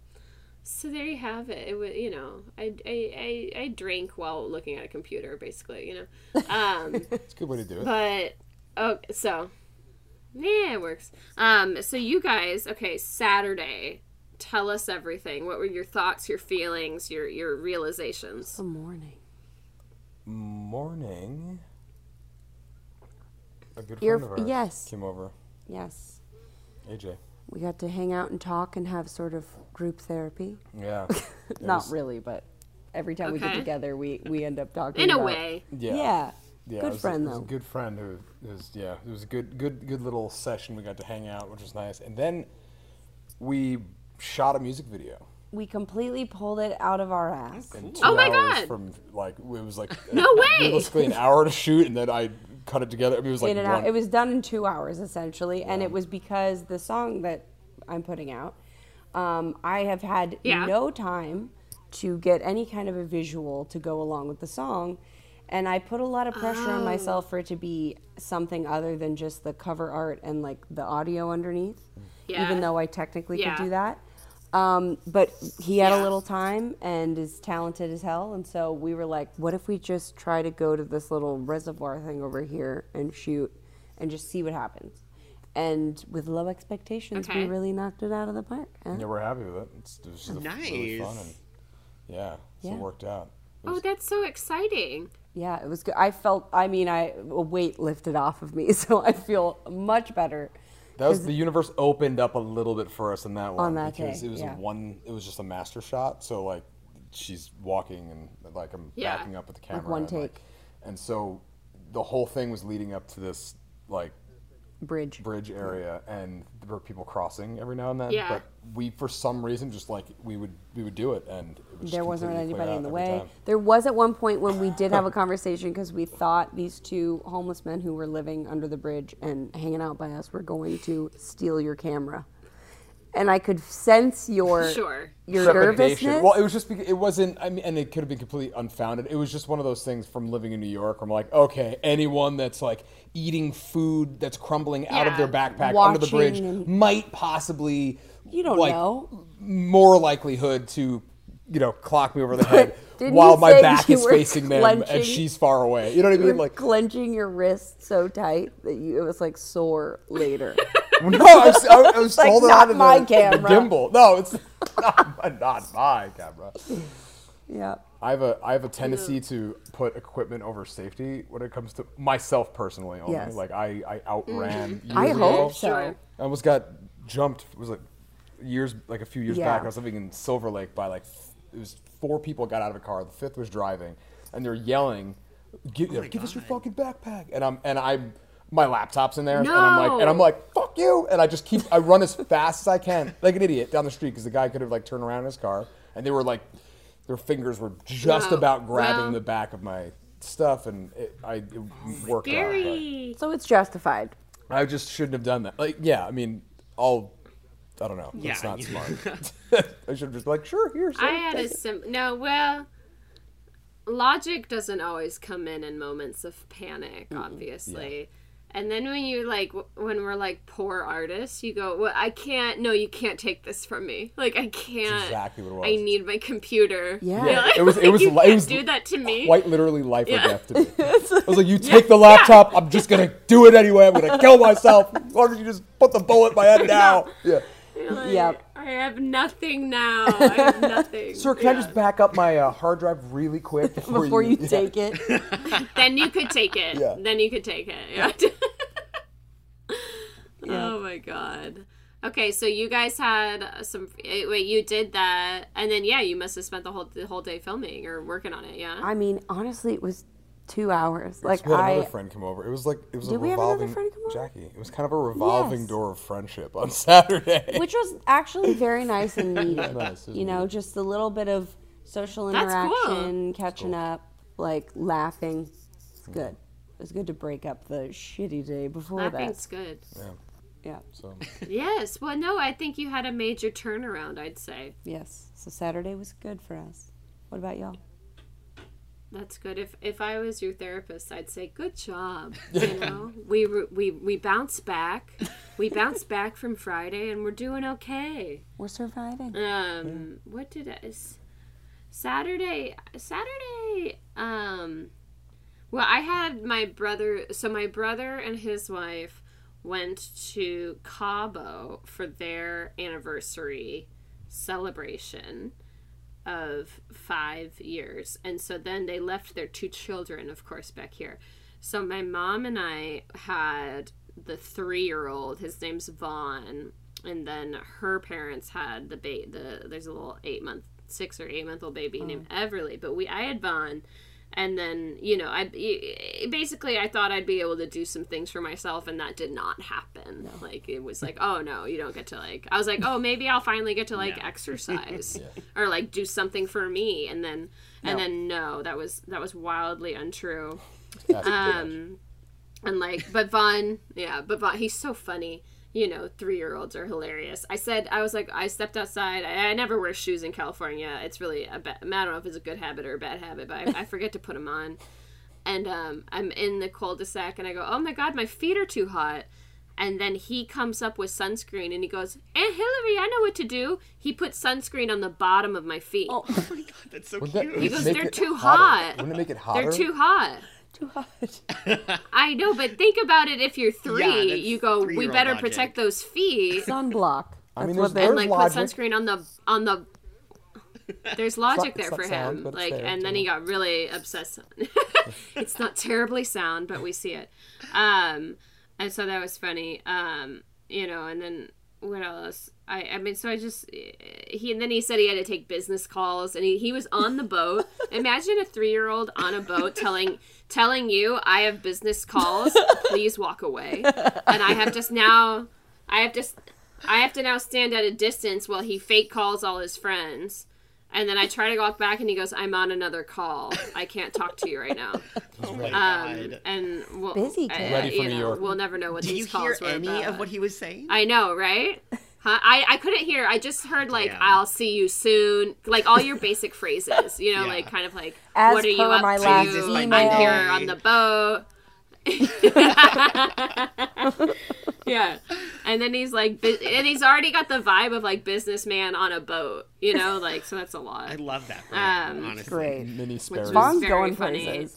so there you have it. It was, you know, I I, I I drink while looking at a computer, basically. You know, *laughs* um.
It's a good way to do it.
But oh, so yeah, it works. Um, so you guys, okay, Saturday. Tell us everything. What were your thoughts, your feelings, your your realizations?
The morning.
Morning. A good
Your-
friend of ours
yes.
came over.
Yes.
AJ.
We got to hang out and talk and have sort of group therapy.
Yeah. *laughs*
Not
was-
really, but every time we get together, we, we end up talking.
In a way,
Yeah.
Yeah.
Yeah,
Good
it was
friend,
a, it was
though.
a good friend who was yeah, it was a good good good little session. We got to hang out, which was nice. And then we shot a music video.
We completely pulled it out of our ass.
in two
Oh my
hours
God.
From like it was like *laughs*
No way!
realistically an hour to shoot, and then I cut it together. I mean, it was like one.
It was done in two hours essentially, and it was because the song that I'm putting out, um, I have had
Yeah.
no time to get any kind of a visual to go along with the song, and I put a lot of pressure on myself for it to be something other than just the cover art and like the audio underneath.
Yeah.
Even though I technically
Yeah.
could do that. Um, but he had a little time and is talented as hell, and so we were like, "What if we just try to go to this little reservoir thing over here and shoot, and just see what happens?" And with low expectations,
Okay.
we really knocked it out of the park. huh?
yeah, we're happy with it. It's, it was just really fun, and yeah, so
Yeah.
it worked out. It
oh, that's so exciting.
Yeah, it was good. I felt, I mean, I a weight lifted off of me, *laughs* so I feel much better.
That was the universe opened up a little bit for us in that one on
that
because
day,
it was
yeah.
a one. It was just a master shot. So like, she's walking and like I'm
Yeah.
backing up with the camera.
Like one
and, like-
take.
and so the whole thing was leading up to this like
Bridge.
bridge area, and there were people crossing every now and then.
Yeah.
But we, for some reason, just like we would we would do it, and it would just
there wasn't
completely play
anybody in the way.
time.
There was at one point when we did have a conversation because we thought these two homeless men who were living under the bridge and hanging out by us were going to steal your camera. And I could sense your *laughs*
Sure.
your
trepidation.
nervousness.
Well, it was just because it wasn't. I mean, and it could have been completely unfounded. It was just one of those things from living in New York. Where I'm like, okay, anyone that's like eating food that's crumbling out of their backpack under the bridge might possibly.
You don't
like,
know.
More likelihood to, you know, clock me over the head *laughs* while my back is facing them and she's far away. You know what I mean? Like,
clenching your wrist so tight that you, it was like sore later. *laughs*
no, *laughs* I was, I, I was
Like,
holding
not
on to
my
the
camera.
gimbal. No, it's not, not my camera.
yeah.
I have a I have a tendency to put equipment over safety when it comes to myself personally only.
Yes.
Like I, I outran years
I
ago.
hope so.
I almost got jumped. It was like years like a few years
Yeah.
back. I was living in Silver Lake by like it was four people got out of a car. The fifth was driving, and they're yelling, "Give,
Oh
give us your fucking backpack!" And I'm and I'm my laptop's in there, and I'm like and I'm like fuck you, and I just keep I run as fast as I can like an idiot down the street because the guy could have like turned around in his car, and they were like their fingers were just
Wow.
about grabbing
Well-
the back of my stuff, and it, I it worked out.
Scary.
So it's justified.
I just shouldn't have done that. Like, yeah, I mean, I'll. I don't know.
Yeah, It's
not
you-
smart. *laughs* *laughs* I should have just been like, sure, here.
I had a sim. No, well, logic doesn't always come in in moments of panic, obviously. And then when you like, when we're like poor artists, you go, "Well, I can't. No, you can't take this from me. Like, I can't.
exactly what it was.
I need my computer.
Yeah.
You know,
It was- it was
you
li- it was
do that to me.
Quite literally life
Yeah.
or death to me. *laughs* I was like, you take the laptop, I'm just gonna do it anyway. I'm gonna kill myself. Why don't you just put the bullet in my head *laughs* now? Yeah.
You're like,
Yep.
I have nothing now. I have *laughs* nothing.
Sir, can I just back up my uh, hard drive really quick *laughs* before,
Before you *laughs*
yeah.
take it.
then you could take it.
Yeah.
Then you could take it. Yeah. Oh my god. Okay, so you guys had uh, some. eh, Wait, you did that, and then yeah, you must have spent the whole the whole day filming or working on it. Yeah.
I mean, honestly, it was two hours. Like
We had
I,
another friend come over. It was like it was a
Did we have another
revolving
friend come over?
Jackie. It was kind of a revolving
Yes.
door of friendship on *laughs* Saturday.
which was actually very nice and needed.
Nice, it
you know, just a little bit of social
That's cool.
interaction, catching up, like laughing. It's good. It's good to break up the shitty day before
Laughing's
that.
good.
Yeah.
so *laughs*
Yes. Well, no, I think you had a major turnaround. I'd say
Yes. So Saturday was good for us. What about y'all?
That's good. If if I was your therapist, I'd say good job. *laughs* You know, we re- we we bounced back. We bounced *laughs* back from Friday, and we're doing okay.
We're surviving.
Um, what did I? Saturday, Saturday. Um, well, I had my brother. So my brother and his wife went to Cabo for their anniversary celebration of five years, and so then they left their two children, of course, back here. So my mom and I had the three-year-old. His name's Vaughn, and then her parents had the ba- the there's a little eight month, six or eight month old baby mm. named Everly. But we I had Vaughn, and then you know I basically I thought I'd be able to do some things for myself, and that did not happen. Like it was like oh no, you don't get to like I was like oh maybe I'll finally get to *laughs* like exercise *laughs* or like do something for me, and then and then no, that was that was wildly untrue.
that's
Um, and like, but Vaughn, yeah, but Vaughn, he's so funny. You know, three year olds are hilarious. I said, I was like, I stepped outside. I, I never wear shoes in California. It's really a bad, I don't know if it's a good habit or a bad habit, but I, I forget to put them on. And um, I'm in the cul-de-sac and I go, oh my God, my feet are too hot. And then he comes up with sunscreen and he goes, Aunt Hilary, I know what to do. He put sunscreen on the bottom of my feet.
Oh *laughs* my god, that's so
Wouldn't that
cute.
He goes, "They're too
hotter?
hot."
Wouldn't it make it hotter?
They're too hot.
Too hot. *laughs*
I know, but think about it. If you're three,
Yeah,
you go. We
three-year-old
better
logic."
protect those feet
Sunblock.
I mean,
That's what
there's-
and like
logic.
put sunscreen on the on the. There's logic there for
sound,
him, like, and then he got really obsessed. *laughs* it's not terribly sound, but we see it. Um, and so that was funny. Um, you know, and then what else? I I mean, so I just he and then he said he had to take business calls, and he, he was on the boat. *laughs* Imagine a three year old on a boat telling telling you I have business calls. *laughs* Please walk away, and I have just now. I have to. I have to now stand at a distance while he fake calls all his friends. And then I try to walk back and he goes, I'm on another call. I can't talk to you right now.
Oh my
Um,
god.
and we'll,
Busy
uh.
Ready for
you
New
know,
York.
We'll never know what
Did
these
you hear any
about.
of what he was saying?
I know, right? Huh? I, I couldn't hear. I just heard like
Damn.
"I'll see you soon," like all your basic phrases. You know,
Yeah.
like kind of like
As
"What are you up
my
to?"
last
I'm
email.
here on the boat. *laughs* yeah, and then he's like, bu- and he's already got the vibe of like businessman on a boat. You know, like so that's a lot.
I love that for
Um,
honestly.
Great.
Mini Sperry's.
Vaughn's
very
going
funny.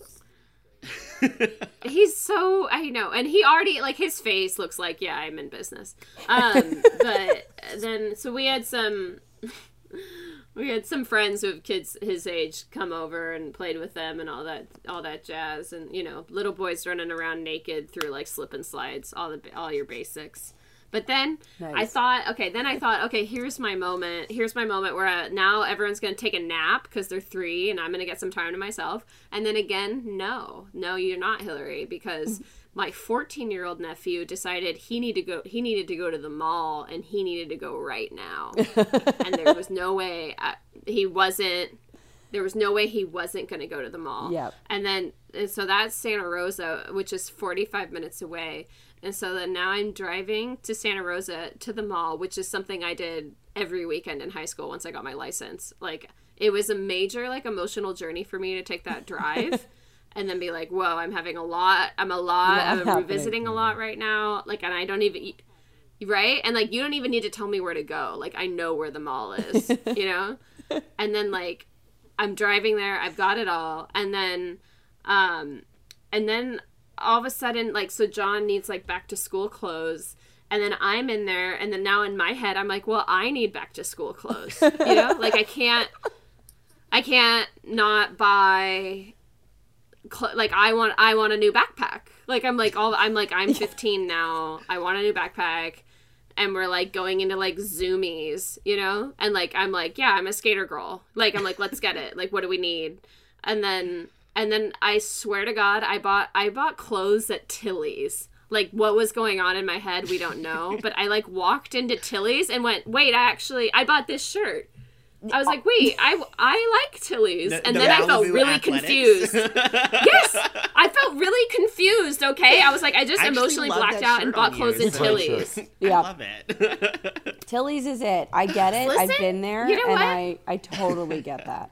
*laughs* He's so I know, and he already like his face looks like yeah, I'm in business. Um, *laughs* but then so we had some *laughs* we had some friends who have kids his age come over and played with them and all that all that jazz, and you know little boys running around naked through like slip and slides, all the all your basics. But then I thought, okay, then I thought, okay, here's my moment. Here's my moment where uh, now everyone's going to take a nap because they're three and I'm going to get some time to myself. And then again, no, no, you're not Hilary because *laughs* my 14 year old nephew decided he needed to go. He needed to go to the mall and he needed to go right now. and there was no way I, he wasn't. There was no way he wasn't going to go to the mall.
Yep.
And then and so that's Santa Rosa, which is 45 minutes away. And so then now I'm driving to Santa Rosa to the mall, which is something I did every weekend in high school once I got my license. Like it was a major like emotional journey for me to take that drive *laughs* and then be like, "Whoa, I'm having a lot. I'm a lot. I'm
happening.
revisiting a lot right now." Like and I don't even right? And like you don't even need to tell me where to go. Like I know where the mall is, *laughs* you know? And then like I'm driving there, I've got it all. And then um and then all of a sudden like so John needs like back to school clothes and then I'm in there and then now in my head I'm like, "Well, I need back to school clothes." You know? *laughs* like I can't I can't not buy cl- like I want I want a new backpack. Like I'm like all I'm like I'm *laughs* 15 now. I want a new backpack and we're like going into like zoomies, you know? And like I'm like, yeah, I'm a skater girl. Like I'm like, let's get it. Like what do we need? And then and then I swear to God, I bought I bought clothes at Tilly's. Like what was going on in my head, we don't know. *laughs* But I like walked into Tilly's and went, wait, I actually I bought this shirt. I was like, wait, I, I like Tilly's.
The-
and
the
then I felt really
Athletics.
confused. *laughs* yes, I felt really confused. Okay, I was like, I just
I
emotionally blacked out and bought clothes
you.
in
It's
a great
Tilly's.
shirt.
I
Yeah.
love it. *laughs*
Tilly's is it. I get it. I've been there,
you know
and
what?
I I totally get that.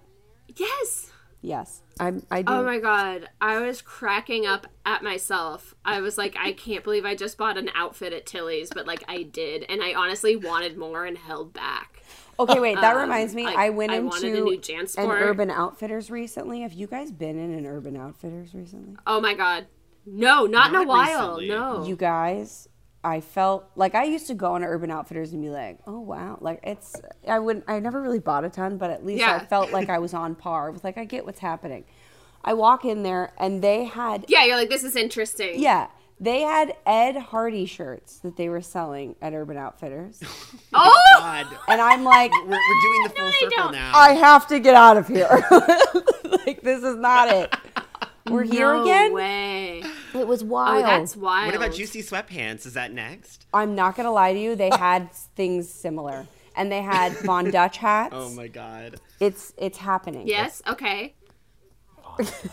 Yes.
Yes, I'm. I do.
Oh my god, I was cracking up at myself. I was like, I can't believe I just bought an outfit at Tilly's, but like I did, and I honestly wanted more and held back.
Okay, wait. That
Um,
reminds me.
like,
I went
I
into
wanted a new
an Urban Outfitters recently. Have you guys been in an Urban Outfitters recently?
Oh my god, no, not, in a while.
recently.
No,
You guys, I felt like I used to go on Urban Outfitters and be like, "Oh wow!" Like it's. I wouldn't. I never really bought a ton, but at least I *laughs* felt like I was on par with. Like I get what's happening. I walk in there and they had
yeah, you're like, this is interesting.
yeah. They had Ed Hardy shirts that they were selling at Urban Outfitters. *laughs*
Oh, oh,
God,
And I'm like,
we're, we're doing the full
they
circle
don't.
now.
I have to get out of here. *laughs* like this is not it. We're here
no
again.
way.
It was
Oh,
wild.
that's wild.
what about juicy sweatpants? Is that next?
I'm not gonna lie to you. They *laughs* had things similar, and they had Von Dutch hats.
Oh my God.
It's it's happening.
Yes. Okay.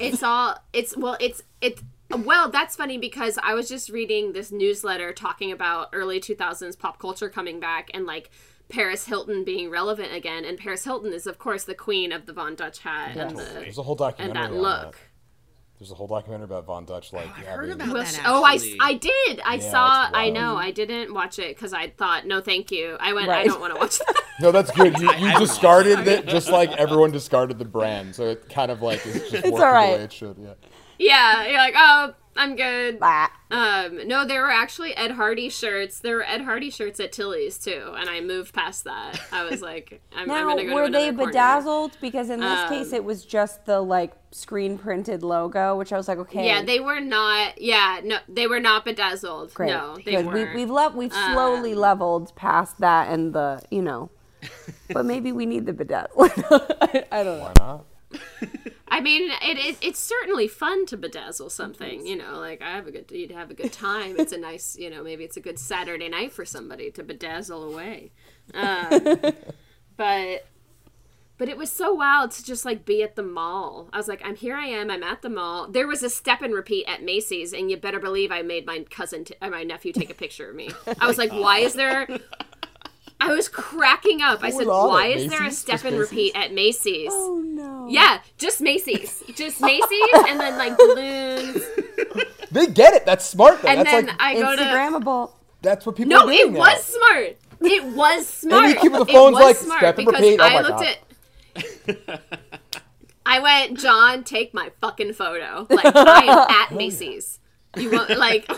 it's all. It's well. It's it's. Well, that's funny because I was just reading this newsletter talking about early 2000s pop culture coming back and like Paris Hilton being relevant again. And Paris Hilton is, of course, the queen of the Von Dutch hat and
There's
the
a whole
and that
on
look.
that. There's a whole documentary about Von Dutch, oh, like
I heard
having-
about
Well,
that,
sh- oh, I. I did. I
Yeah,
saw. I know. I didn't watch it because I thought, no, thank you. I went. I don't want to watch that. *laughs*
No, that's good. You, you discarded it just like everyone discarded the brand, so it kind of like is just working
all right.
the way it should. Yeah.
yeah, you're like, oh, I'm good.
Bah.
Um, no, there were actually Ed Hardy shirts. There were Ed Hardy shirts at Tilly's too, and I moved past that. I was like, *laughs* I'm, I'm
Now,
gonna go
were
to
they
another corner.
bedazzled? Because in this case,
Um,
it was just the like screen printed logo, which I was like, okay,
Yeah, they were not. Yeah, no, they were not bedazzled.
great.
No, they
Good.
weren't.
We, we've le- we've slowly
Um,
leveled past that and the you know, *laughs* but maybe we need the bedazzle. I, *laughs* I don't know.
Why not?
I mean, it, it it's certainly fun to bedazzle something. You know, like I have a good you'd have a good time. It's a nice, you know, maybe it's a good Saturday night for somebody to bedazzle away. Um, but but it was so wild to just like be at the mall. I was like, I'm here. I am. I'm at the mall. There was a step and repeat at Macy's, and you better believe I made my cousin, t- uh, my nephew, take a picture of me. I was like, why is there? I was cracking up. I said,
Hold on,
why
at
is there a
Macy's?
step
Just
and repeat at Macy's?
Oh no.
Yeah, just Macy's. Just Macy's and then like balloons. *laughs*
They get it. That's smart though.
And
that's
then
like
I go to
Instagrammable.
that's what people
No,
are
it
now.
was smart. It was *laughs* smart.
you keep the
It
phones
was
like,
smart
step and
because
repeat. Oh
I
my
looked
God.
at I went, John, take my fucking photo. Like I am *laughs* at Macy's. You want like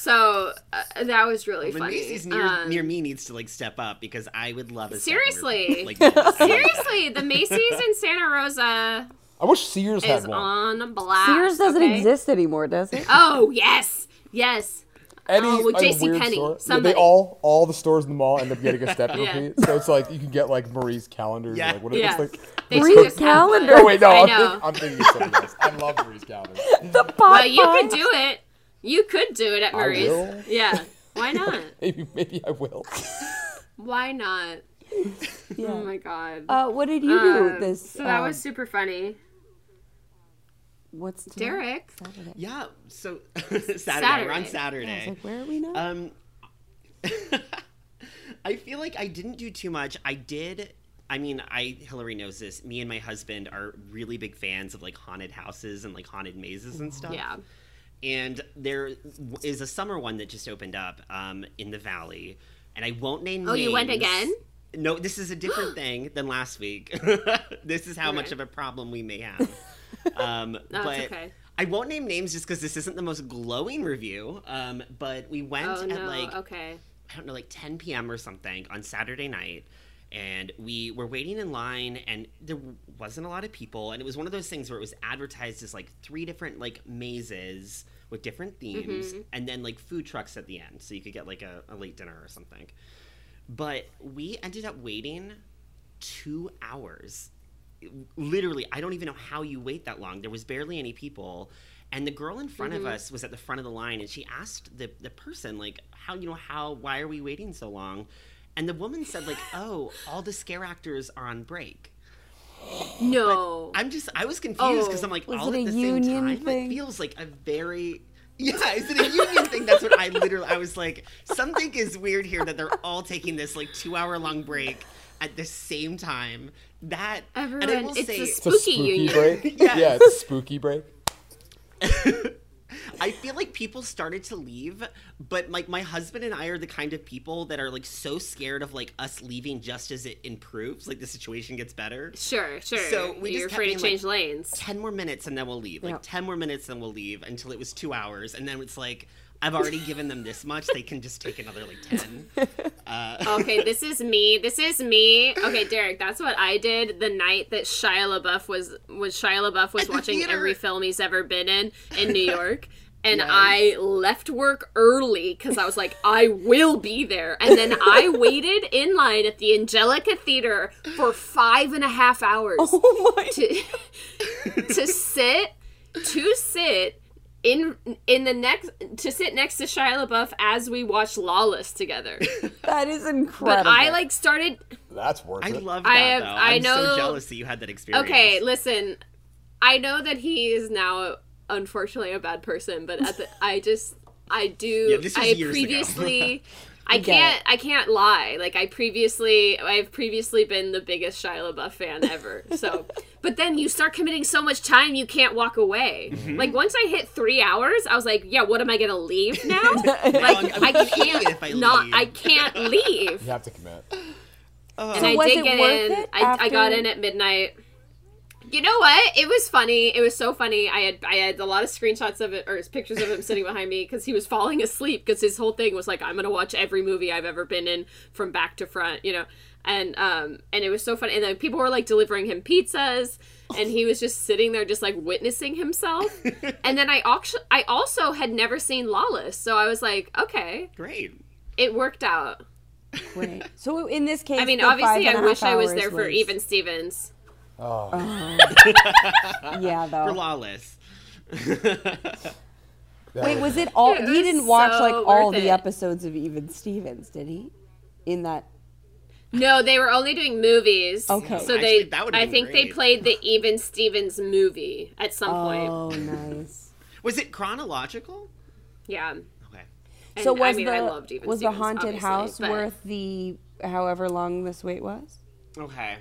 So uh, that was really
But
funny.
Macy's near,
Um,
near me needs to like step up because I would love a
Seriously. *laughs*
Like. *laughs*
Seriously, the Macy's in Santa Rosa
I wish Sears had one.
on blast.
Sears doesn't
okay?
exist anymore, does it?
Oh yes, yes.
Any
Oh, with
like,
JC
weird
Penney,
store, yeah, they all all the stores in the mall end up getting a step and *laughs*
Yeah.
repeat. So it's like you can get like Marie Callender's.
Yeah.
Like, what is
Yeah.
this like?
They
Marie's
just
calendar.
Oh wait, no,
I
I'm,
know.
think, I'm thinking of something else. I love Marie Callender's.
The pot
Well, you could do it. You could do it at
I
Murray's.
will.
Yeah. *laughs* Why not? *laughs*
Maybe maybe I will. *laughs*
Why not?
Yeah.
Oh my god.
Uh, what did you do
Um,
this?
so that
um,
was super funny.
What's today?
Derek.
Saturday.
Yeah. So Saturday. We're on
Saturday.
I was like, where are we now?
Um, I feel like I didn't do too much. I did. I mean, I Hilary knows this. Me and my husband are really big fans of like haunted houses and like haunted mazes and stuff.
Yeah.
And there is a summer one that just opened up um, in the valley, and I won't name.
Oh, you went again?
No, this is a different *gasps* thing than last week. *laughs* this is how much of a problem we may have. *laughs* Um,
No,
but
okay.
I won't name names just because this isn't the most glowing review. Um, but we went
Oh
at
no.
like
okay.
I don't know, like 10 p.m. or something on Saturday night. And we were waiting in line, and there wasn't a lot of people. And it was one of those things where it was advertised as like three different like mazes with different themes,
Mm-hmm.
and then like food trucks at the end, so you could get like a, a late dinner or something. But we ended up waiting two hours. Literally, I don't even know how you wait that long. There was barely any people. And the girl in front
Mm-hmm.
of us was at the front of the line and she asked the, the person, like, how, you know, how, why are we waiting so long? And the woman said, like, oh, all the scare actors are on break.
No.
I'm just, I was confused because
Oh,
I'm like,
oh,
all at
a
the same time?
thing?
It feels like a very, yeah, is it a union thing? That's what I literally, I was like, something is weird here that they're all taking this like two hour long break at the same time. That, and I
Everyone,
will
it's
say,
a
It's a
spooky,
spooky
union.
break. *laughs*
Yes.
Yeah, it's a spooky break. *laughs*
I feel like people started to leave, but like my husband and I are the kind of people that are like so scared of like us leaving just as it improves, like the situation gets better.
Sure, sure.
So we
You're
just kept
afraid to
being like-
change lanes.
10 more minutes and then we'll leave. Like
Yeah.
10 more minutes and we'll leave until it was two hours. And then it's like, I've already *laughs* given them this much. They can just take another like 10. *laughs* Uh,
okay, *laughs* this is me. This is me. Okay, Derek, that's what I did the night that Shia LaBeouf was was Shia LaBeouf was
the
watching
theater.
every film he's ever been in in New York. And
Yes.
I left work early because I was like, I will be there. And then I *laughs* waited in line at the Angelika Theater for five and a half hours *laughs*
oh my!
to *laughs* to sit to sit in in the next to sit next to Shia LaBeouf as we watched Lawless together.
That is incredible. But.
I like started
That's worth it.
I
it.
love that
I have-
though.
I
I'm
know-
so jealous that you had that experience.
Okay, listen. I know that he is now unfortunately a bad person, but at the *laughs* I just I do
Yeah, this was
I
years ago.
previously *laughs* I can't I can't lie. Like I previously I've previously been the biggest Shia LaBeouf fan ever. So *laughs* but then you start committing so much time you can't walk away.
Mm-hmm.
Like once I hit three hours, I was like, yeah, what am I gonna leave now?
I'm-
like
I'm
I can't
if I
not
leave.
I can't leave.
You have to commit.
and
So
I
was
did
it
get in.
it
I, I got in at midnight. You know what? It was funny. It was so funny. I had I had a lot of screenshots of it or pictures of him sitting behind me because he was falling asleep because his whole thing was like I'm gonna watch every movie I've ever been in from back to front, you know. And um and it was so funny. And then people were like delivering him pizzas, and he was just sitting there just like witnessing himself. *laughs* and then I actually I also had never seen Lawless, so I was like, okay,
Great.
it worked out.
Great. So in this case,
I mean, obviously,
five and
I
a half
wish I was
hours
there for Even Stevens.
Oh,
Yeah,
For
though.
lawless.
Wait, was it all?
It
he didn't watch
so
like all the
it.
episodes of Even Stevens, did he? In that.
No, they were only doing movies.
Okay.
So
Actually,
they,
that would've
I
been
think they played the Even Stevens movie at some point.
Oh, nice.
Was it chronological?
Yeah.
Okay.
And,
so was
I mean,
the
I loved Even
was
Stevens,
the haunted house
but-
worth the however long this wait was?
Okay.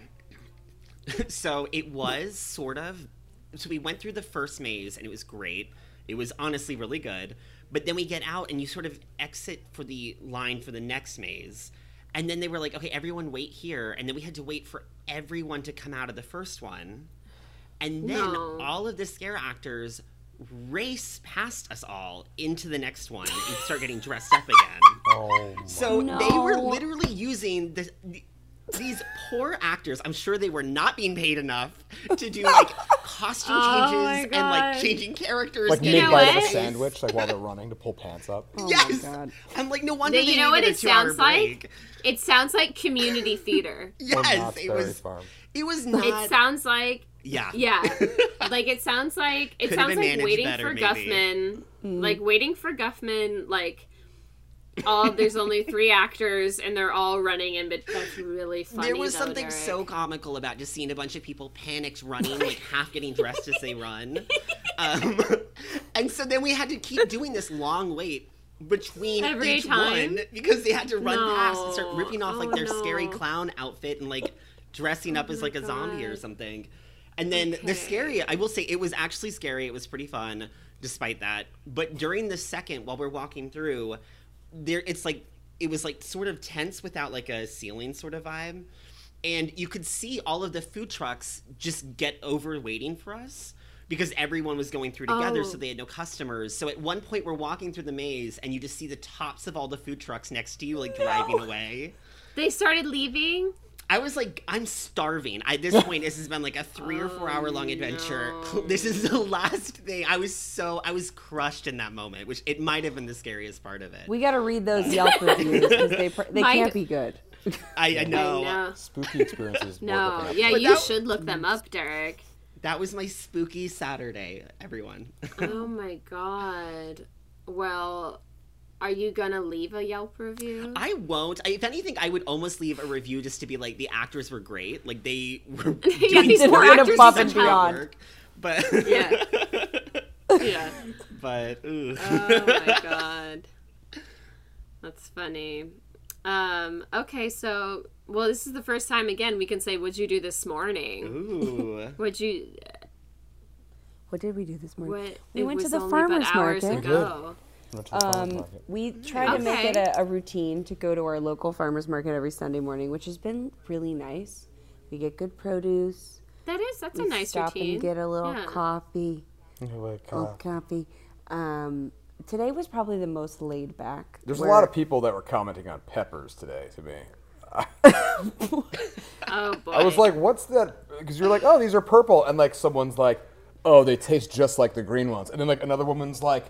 *laughs* so it was sort of. So we went through the first maze and it was great. It was honestly really good. But then we get out and you sort of exit for the line for the next maze. And then they were like, okay, everyone wait here. And then we had to wait for everyone to come out of the first one. And then
No.
all of the scare actors race past us all into the next one and start getting dressed up again. *laughs*
Oh, my-
So they were literally using the, the- these poor actors. I'm sure they were not being paid enough to do like costume
Oh
changes and like changing characters.
like
getting
mid bite of a sandwich, like while they're *laughs* running to pull pants up.
Oh
yes,
my god.
I'm like no wonder
You
they
know what it sounds like?
break.
It sounds like community theater. *laughs*
Yes, it was.
Farm.
It was not.
it sounds like
yeah,
yeah, *laughs* like it sounds like it
Could've
sounds like waiting
better,
for
maybe.
Guffman, mm. like waiting for Guffman, like. All *laughs* there's only three actors and they're all running in but that's really funny
There was
though,
something
Derek.
so comical about just seeing a bunch of people panicked running, like *laughs* half getting dressed as they run. Um, *laughs* and so then we had to keep doing this long wait between
Every
each
time?
one because they had to run past and start ripping off like
Oh,
their scary clown outfit and like dressing up as like a zombie or something. And then
Okay.
the scary, I will say, it was actually scary. It was pretty fun, despite that. But during the second, while we're walking through, there, it's like it was like sort of tense without like a ceiling sort of vibe, and you could see all of the food trucks just get over waiting for us because everyone was going through together,
Oh.
so they had no customers. So at one point, we're walking through the maze, and you just see the tops of all the food trucks next to you, like driving away.
They started leaving.
I was like, I'm starving. At this *laughs* point, this has been like a three or four hour long oh, adventure.
no. *laughs*
This is the last thing. I was so I was crushed in that moment, which it might have been the scariest part of it.
We got to read those *laughs* Yelp reviews because they they
My-
can't be good.
I, I know.
No,
Spooky experiences.
no. Yeah,
But
you
that-
should look them up, Derek.
That was my spooky Saturday, everyone.
oh my god. Well, are you gonna leave a Yelp review?
I won't. I, if anything, I would almost leave a review just to be like, the actors were great. Like they were *laughs*
Yeah,
doing
these
such
were
above and beyond.
work. But
Yeah. *laughs* yeah.
but ooh.
Oh my *laughs* god. That's funny. Um, okay, so well this is the first time again we can say what'd you do this morning?
ooh.
What'd you
What did we do this morning?
what
We went to the farmers market.
ago.
Went to the farmer's
Um, we try to make it a, a routine to go to our local farmers market every Sunday morning, which has been really nice. We get good produce.
That is that's a nice
stop
routine.
and get a little
Yeah.
coffee.
Like,
Little coffee. Um, today was probably the most laid back.
there's a lot of people that were commenting on peppers today to me. *laughs*
Oh boy.
I was like, "What's that?" Because you're like, "Oh, these are purple," and like someone's like, "Oh, they taste just like the green ones," and then like another woman's like,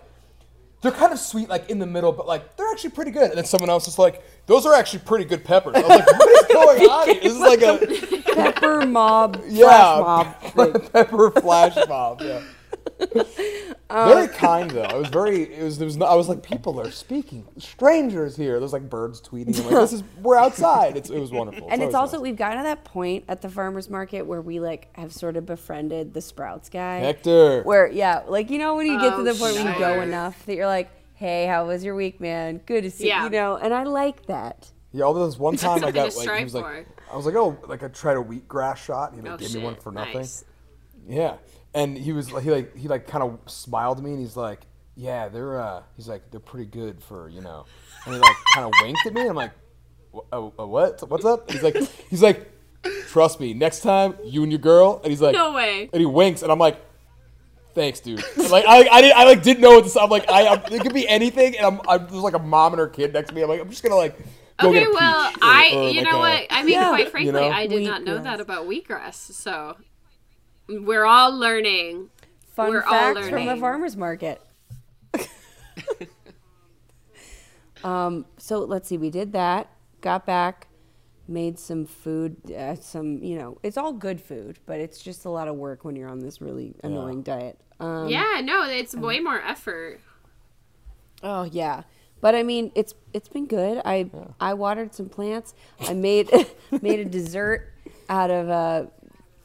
"They're kind of sweet, like in the middle, but like they're actually pretty good." And then someone else is like, "Those are actually pretty good peppers." I was like, "What is *laughs* going on?" This is like a *laughs*
pepper mob,
yeah,
flash mob. *laughs*
pepper flash mob. Yeah. *laughs* very kind though. It was very. It was. There was. No, I was like, people are speaking. Strangers here. There's like birds tweeting. I'm like, this is. We're outside. It's, it was wonderful.
And it's also
nice.
we've gotten to that point at the farmers market where we like have sort of befriended the Sprouts guy.
Hector.
Where yeah, like you know when you get to
Oh,
the point where you go enough that you're like, hey, how was your week, man? Good to see
Yeah.
you know, and I like that.
Yeah, although this one time I got like he was like
for.
I was like, oh, like I tried a wheatgrass shot. He like
Oh,
gave me one for nothing.
Nice.
Yeah, and he was he like he like kind of smiled at me and he's like, yeah, they're uh, he's like they're pretty good for you know, and he like kind of winked at me. And I'm like, "Wh- uh, uh, what? What's up? He's like he's like, trust me, next time you and your girl. And he's like,
No way.
and he winks and I'm like. Thanks, dude. And, like I, I, didn't, I like didn't know what to say. I'm like, I, I'm, it could be anything, and I'm, I'm there's like a mom and her kid next to me. I'm like, I'm just gonna like go
Okay,
get a
well,
peach or-
I
or,
you
like
know
a-
what? I mean,
Yeah,
quite frankly,
know?
I did not know that about wheatgrass. So we're all learning.
Fun
We're all
facts from the farmers market. *laughs* um, so let's see, we did that, got back, made some food, uh, some you know, it's all good food, but it's just a lot of work when you're on this really annoying diet. Um,
yeah, no, it's way more effort.
Oh yeah, but I mean, it's it's been good. I I watered some plants. I made *laughs* made a dessert out of uh,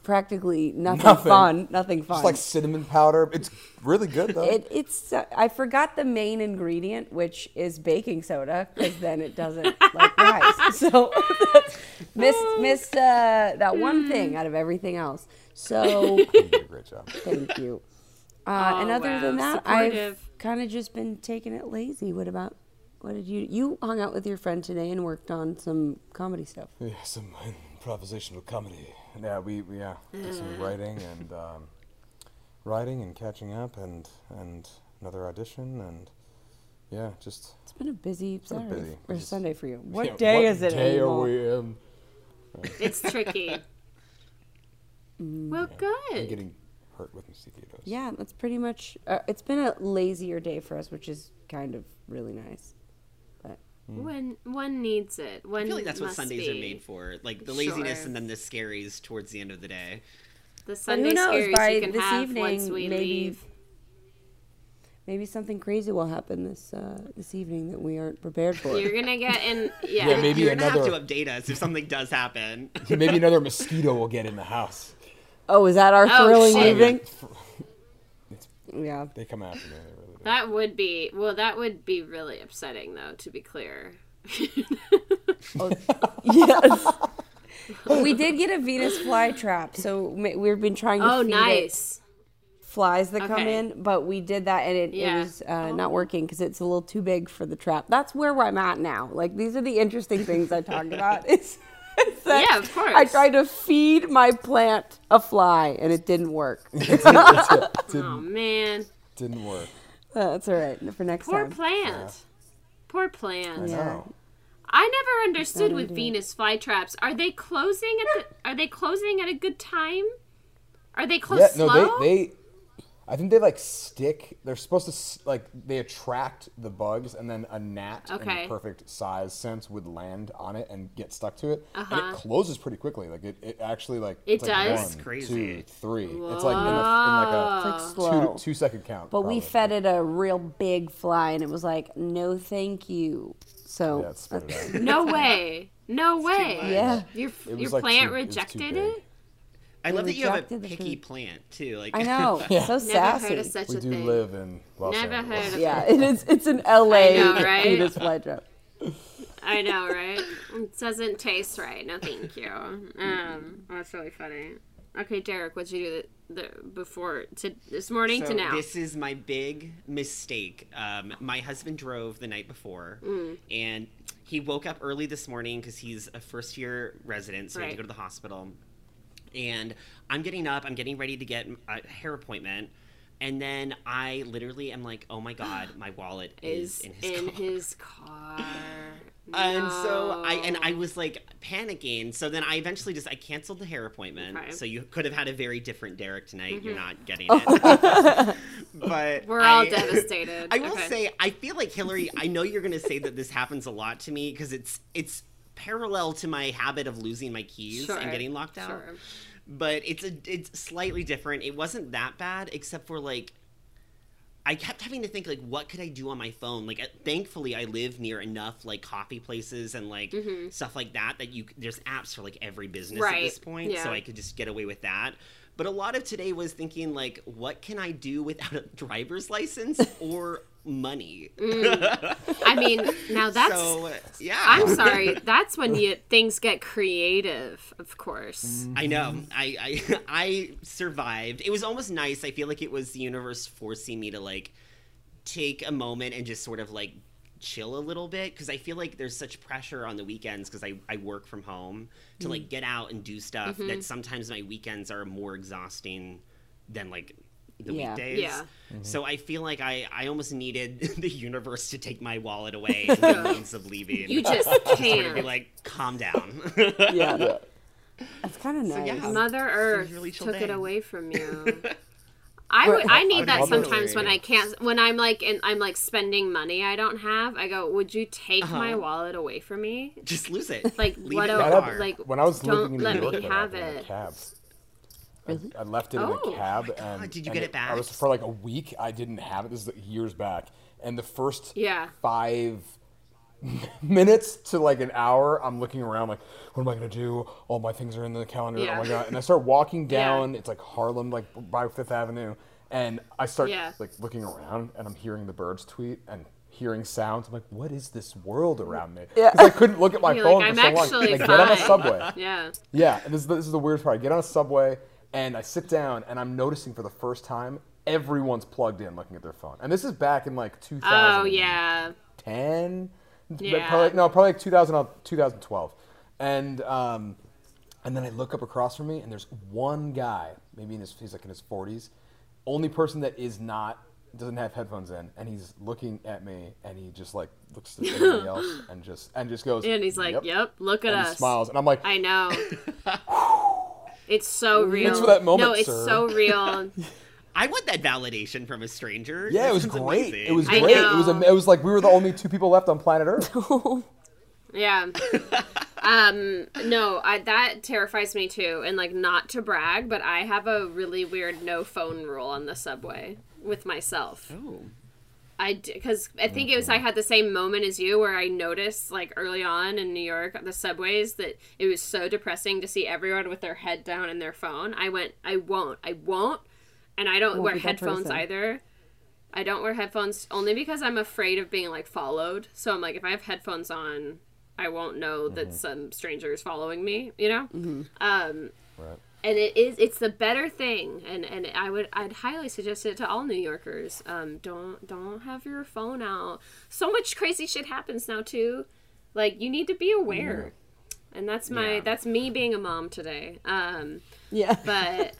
practically *laughs* nothing,
Nothing.
fun. Nothing fun.
Just like cinnamon powder. It's really good though.
it, it's uh, I forgot the main ingredient, which is baking soda, because then it doesn't *laughs* like rise. *laughs* So missed missed uh, that one thing out of everything else. So
you did a great job.
thank you. Uh, and
Oh,
other than
wow.
that, I've kind of just been taking it lazy. What about? What did you? You hung out with your friend today and worked on some comedy stuff.
Yeah, some improvisational comedy. Yeah, we, we yeah, did some writing and um, writing and catching up and and another audition and yeah, just
It's been a busy
been
Saturday
busy.
or
Just-
Sunday for you. What
yeah,
day
what
is it
day
anymore?
Are we, um,
It's tricky. *laughs* well,
I'm
good.
getting hurt with mosquitoes.
Yeah, that's pretty much. Uh, it's been a lazier day for us, which is kind of really nice. But
When one needs it, one
I feel like that's what Sundays
be.
are made for. Like the laziness
Sure.
and then the scaries towards the end of the day.
The
But
Sunday
who knows?
scaries
By
you can
this
have
evening,
once we
maybe
leave.
maybe something crazy will happen this uh, this evening that we aren't prepared for.
You're gonna get in. *laughs* Yeah.
Yeah, maybe
You're gonna
another
have to update us if something does happen. *laughs*
maybe another mosquito will get in the house.
oh, is that our
Oh,
thrilling
shit.
evening? *laughs* Yeah.
They come after me. They really do.
That would be well. That would be really upsetting, though. To be clear. *laughs* *laughs*
Yes. We did get a Venus flytrap, so we've been trying to
oh,
feed it
nice.
flies that come in, but we did that and it,
Yeah.
it was uh, not working because it's a little too big for the trap. That's where I'm at now. Like these are the interesting things I talked about. *laughs* It's, it's that
Yeah, of course.
I tried to feed my plant a fly and it didn't work.
Oh man,
Didn't work.
That's all right for next week.
poor
time.
plant. Poor plant.
No.
I never understood with Venus flytraps. Are they closing at the? Are they closing at a good time? Are they closed
Yeah,
slow?
no, they, they, I think they like stick. They're supposed to like they attract the bugs, and then a gnat in
Okay.
the perfect size sense would land on it and get stuck to it, and
Uh-huh.
it closes pretty quickly. Like it, it actually like
It
it's like one,
crazy.
two, three. It's like in, a, in like a
It's like
two two second count.
But we fed it a real big fly and it was like, no, thank you. So
Yeah, it it out.
no *laughs* way. No way.
yeah,
Your your
like
plant
too- it was too
rejected it.
I love that you have a picky
food.
plant too. Like
I *laughs* know. *laughs* So
Never
sassy.
heard of such
We
a
do
thing.
live in Los
Never
Angeles.
heard of
Yeah, it is. It's an LA
I know, *laughs* right?
Venus flytrap.
I know, right? It doesn't taste right. No, thank you. Um, that's really funny. Okay, Derek, what'd you do the, the before to this morning
So
to now?
this is my big mistake. Um, my husband drove the night before,
Mm.
and he woke up early this morning because he's a first year resident, so he had to go to the hospital. And I'm getting up, I'm getting ready to get a hair appointment, and then I literally am like, "Oh my god, my wallet *gasps* is,
is
in his
in
car."
his *laughs* car.
And so I and I was like panicking. So then I eventually just I canceled the hair appointment.
Okay. Mm-hmm.
So you could have had a very different Derek tonight. You're not getting *laughs* it. *laughs* but
We're all
I-
devastated.
I will
Okay.
say I feel like Hilary. I know you're going to say that this happens a lot to me because it's it's parallel to my habit of losing my keys
Sure,
and getting locked out.
Sure.
But it's a it's slightly different. It wasn't that bad except for like I kept having to think like what could I do on my phone? Like uh, thankfully I live near enough like coffee places and like stuff like that that you there's apps for like every business at
Mm-hmm.
This point so. I could just get away with that. But a lot of today was thinking like what can I do without a driver's license *laughs* or money? Mm.
I mean, now that's.
so yeah.
I'm sorry. That's when you things get creative, of course.
I know. I, I *laughs* I survived. It was almost nice. I feel like it was the universe forcing me to like take a moment and just sort of like chill a little bit because I feel like there's such pressure on the weekends because I, I work from home to like mm. get out and do stuff that mm-hmm. sometimes my weekends are more exhausting than like the
Yeah.
weekdays.
Yeah.
So I feel like I, I almost needed *laughs* the universe to take my wallet *laughs* away in the means of leaving.
You just *laughs*
sort of be like, calm down.
Yeah, that's kind of nice.
yeah.
Mother Earth
really chill
took it away from you. I, would, I need that sometimes when I can't when I'm like and I'm like spending money I don't have. I go, would you take my
Uh-huh.
wallet away from me?
Just lose it.
Like
Leave
what?
it in
do-
the
That
car.
happened-
like
when I was
don't
living in New
let me have
it. in a
it.
cab. I, I left it in
Oh.
a cab, and
did you
and
get it back?
I was for like a week. I didn't have it. This is like years back, and the first
Yeah.
five *laughs* minutes to like an hour, I'm looking around like, what am I gonna do? All my things are in the calendar.
Yeah.
Oh my god! And I start walking *laughs*
Yeah.
down. It's like Harlem, like by Fifth Avenue, and I start
Yeah.
like looking around, and I'm hearing the birds tweet and. Hearing sounds, I'm like, "What is this world around me?"
Yeah.
Because I couldn't look at my *laughs*
You're
phone
like,
for
"I'm
so long.
actually
I get on a subway,
Yeah.
yeah, and this is, the, this is the weirdest part. I get on a subway and I sit down and I'm noticing for the first time everyone's plugged in looking at their phone. And this is back in like 2010.
Oh yeah. Yeah.
Probably, no, probably like 2000, 2012. And um, and then I look up across from me and there's one guy, maybe in his he's like in his 40s, only person that is not doesn't have headphones in, and he's looking at me and he just like looks at everybody *laughs* else and just and just goes.
And he's like, "Yep, look at
And
us."
he smiles, and I'm like,
I know. *laughs* *laughs* it's so real.
Thanks for that moment,
no, it's
sir.
so real. *laughs*
I want that validation from a stranger.
Yeah,
That
it was
sounds
great.
amazing.
It was great. It was am- it was like we were the only two people left on planet Earth. *laughs*
Yeah. um no, I that terrifies me too. And like not to brag, but I have a really weird no phone rule on the subway with myself.
Oh.
I because I think it was I had the same moment as you where I noticed like early on in New York the subways that it was so depressing to see everyone with their head down in their phone. I went, I won't, I won't. and I don't
Won't
wear headphones either. I don't wear headphones only because I'm afraid of being like followed. So I'm like, if I have headphones on, I won't know that some stranger is following me. You know. Um,
Right.
And it is it's the better thing and and i would i'd highly suggest it to all new yorkers. Um don't don't have your phone out. So much crazy shit happens now too. Like you need to be aware. And that's my
Yeah.
that's me being a mom today. Um
Yeah. *laughs*
but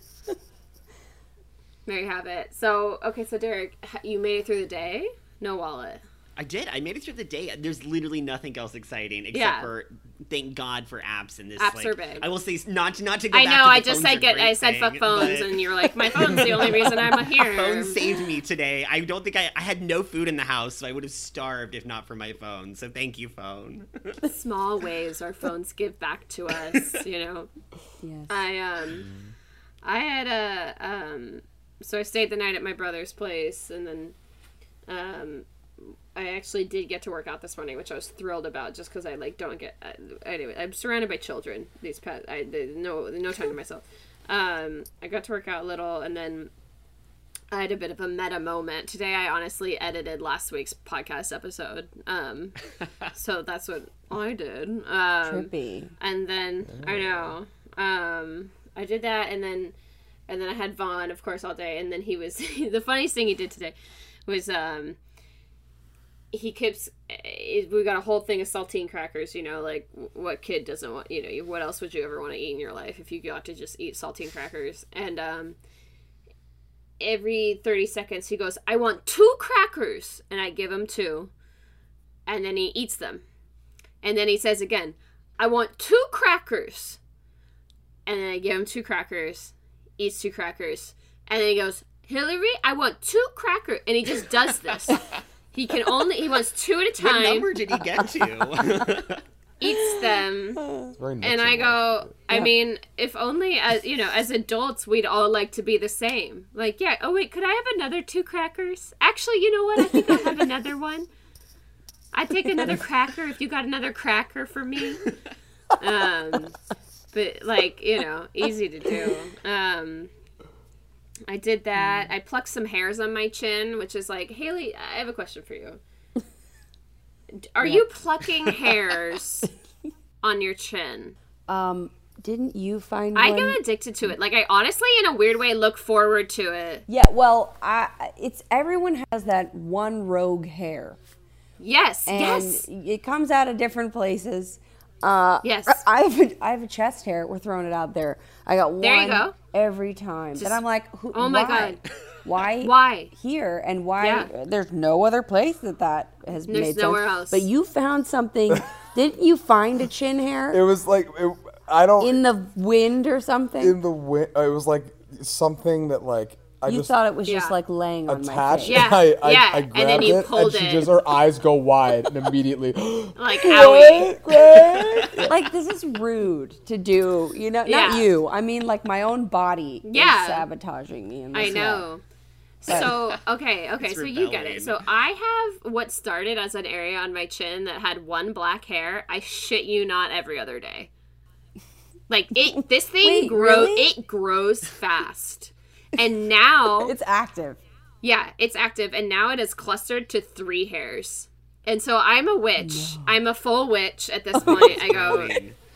there you have it. So okay so derek you made it through the day? No wallet
I did. I made it through the day. There's literally nothing else exciting except
Yeah.
for thank God for apps and this.
Apps
like,
are big.
I will say not not to go.
i
back
know
to the
i just said get i
great
said fuck phones
but-
and you're like my phone's the only reason i'm *laughs* here My
phone saved me today. I don't think I, I had no food in the house, so I would have starved if not for my phone. So thank you, phone. *laughs*
small ways our phones give back to us *laughs* you know
yes.
I um I had a um so I stayed the night at my brother's place and then um I actually did get to work out this morning, which I was thrilled about, just because I like don't get. Uh, anyway, I'm surrounded by children. These past, I no no time to *laughs* myself. Um, I got to work out a little, and then I had a bit of a meta moment today. I honestly edited last week's podcast episode, um, *laughs* so that's what I did. Um,
Trippy.
and then I know um, I did that, and then and then I had Vaughn, of course, all day. And then he was *laughs* the funniest thing he did today was um, he keeps eh, we got a whole thing of saltine crackers. You know, like what kid doesn't want? You know, what else would you ever want to eat in your life if you got to just eat saltine crackers? And um, every thirty seconds he goes, "I want two crackers," and I give him two, and then he eats them, and then he says again, "I want two crackers." and then I give him two crackers, eats two crackers, and then he goes, Hilary, I want two crackers, and he just does this. *laughs* he can only he wants two at a
What
time,
number did he get to? *laughs*
eats them, and I
and
go, I mean, if only as you know, as adults, we'd all like to be the same. Like, yeah, oh wait, could I have another two crackers? Actually, you know what? I think I'll have another *laughs* one. I'd take another cracker if you got another cracker for me. Um, but like you know, easy to do. Um, I did that. I plucked some hairs on my chin, which is like Hayley. I have a question for you. Are you plucking *laughs* hairs on your chin?
Um, didn't you find
I
one?
get addicted to it. Like I honestly, in a weird way, look forward to it.
Yeah, well, I it's everyone has that one rogue hair,
Yes,
and
yes,
it comes out of different places. Uh,
Yes.
I have a, I have a chest hair. We're throwing it out there. I got
There
one
you go.
every time, and I'm like, who,
Oh my
why?
God. *laughs*
Why? *laughs*
Why?
here and why?
Yeah.
There's no other place that that has
There's
made
nowhere
sense.
else.
But you found something. *laughs* didn't you find a chin hair
It was like it, I don't
in the wind or something?
in the wind. It was like something that like I
you
just
thought it was just like laying on my
attached.
face.
Yeah,
I, I,
yeah,
I
and then you
it,
pulled
and she
it.
just her eyes go wide and immediately. *gasps*
like owie.
Greg, Greg.
like this is rude to do. You know,
Yeah.
not you. I mean, like my own body
Yeah.
is sabotaging me. In this
I
way.
know. So okay, okay,
It's
so you get it. So I have what started as an area on my chin that had one black hair. I shit you not every other day. Like it, this thing *laughs*
Wait,
grows.
really?
It grows fast, and now *laughs*
It's active.
Yeah, it's active, and now it is clustered to three hairs. And so I'm a witch. I'm a full witch at this *laughs* oh, point. I go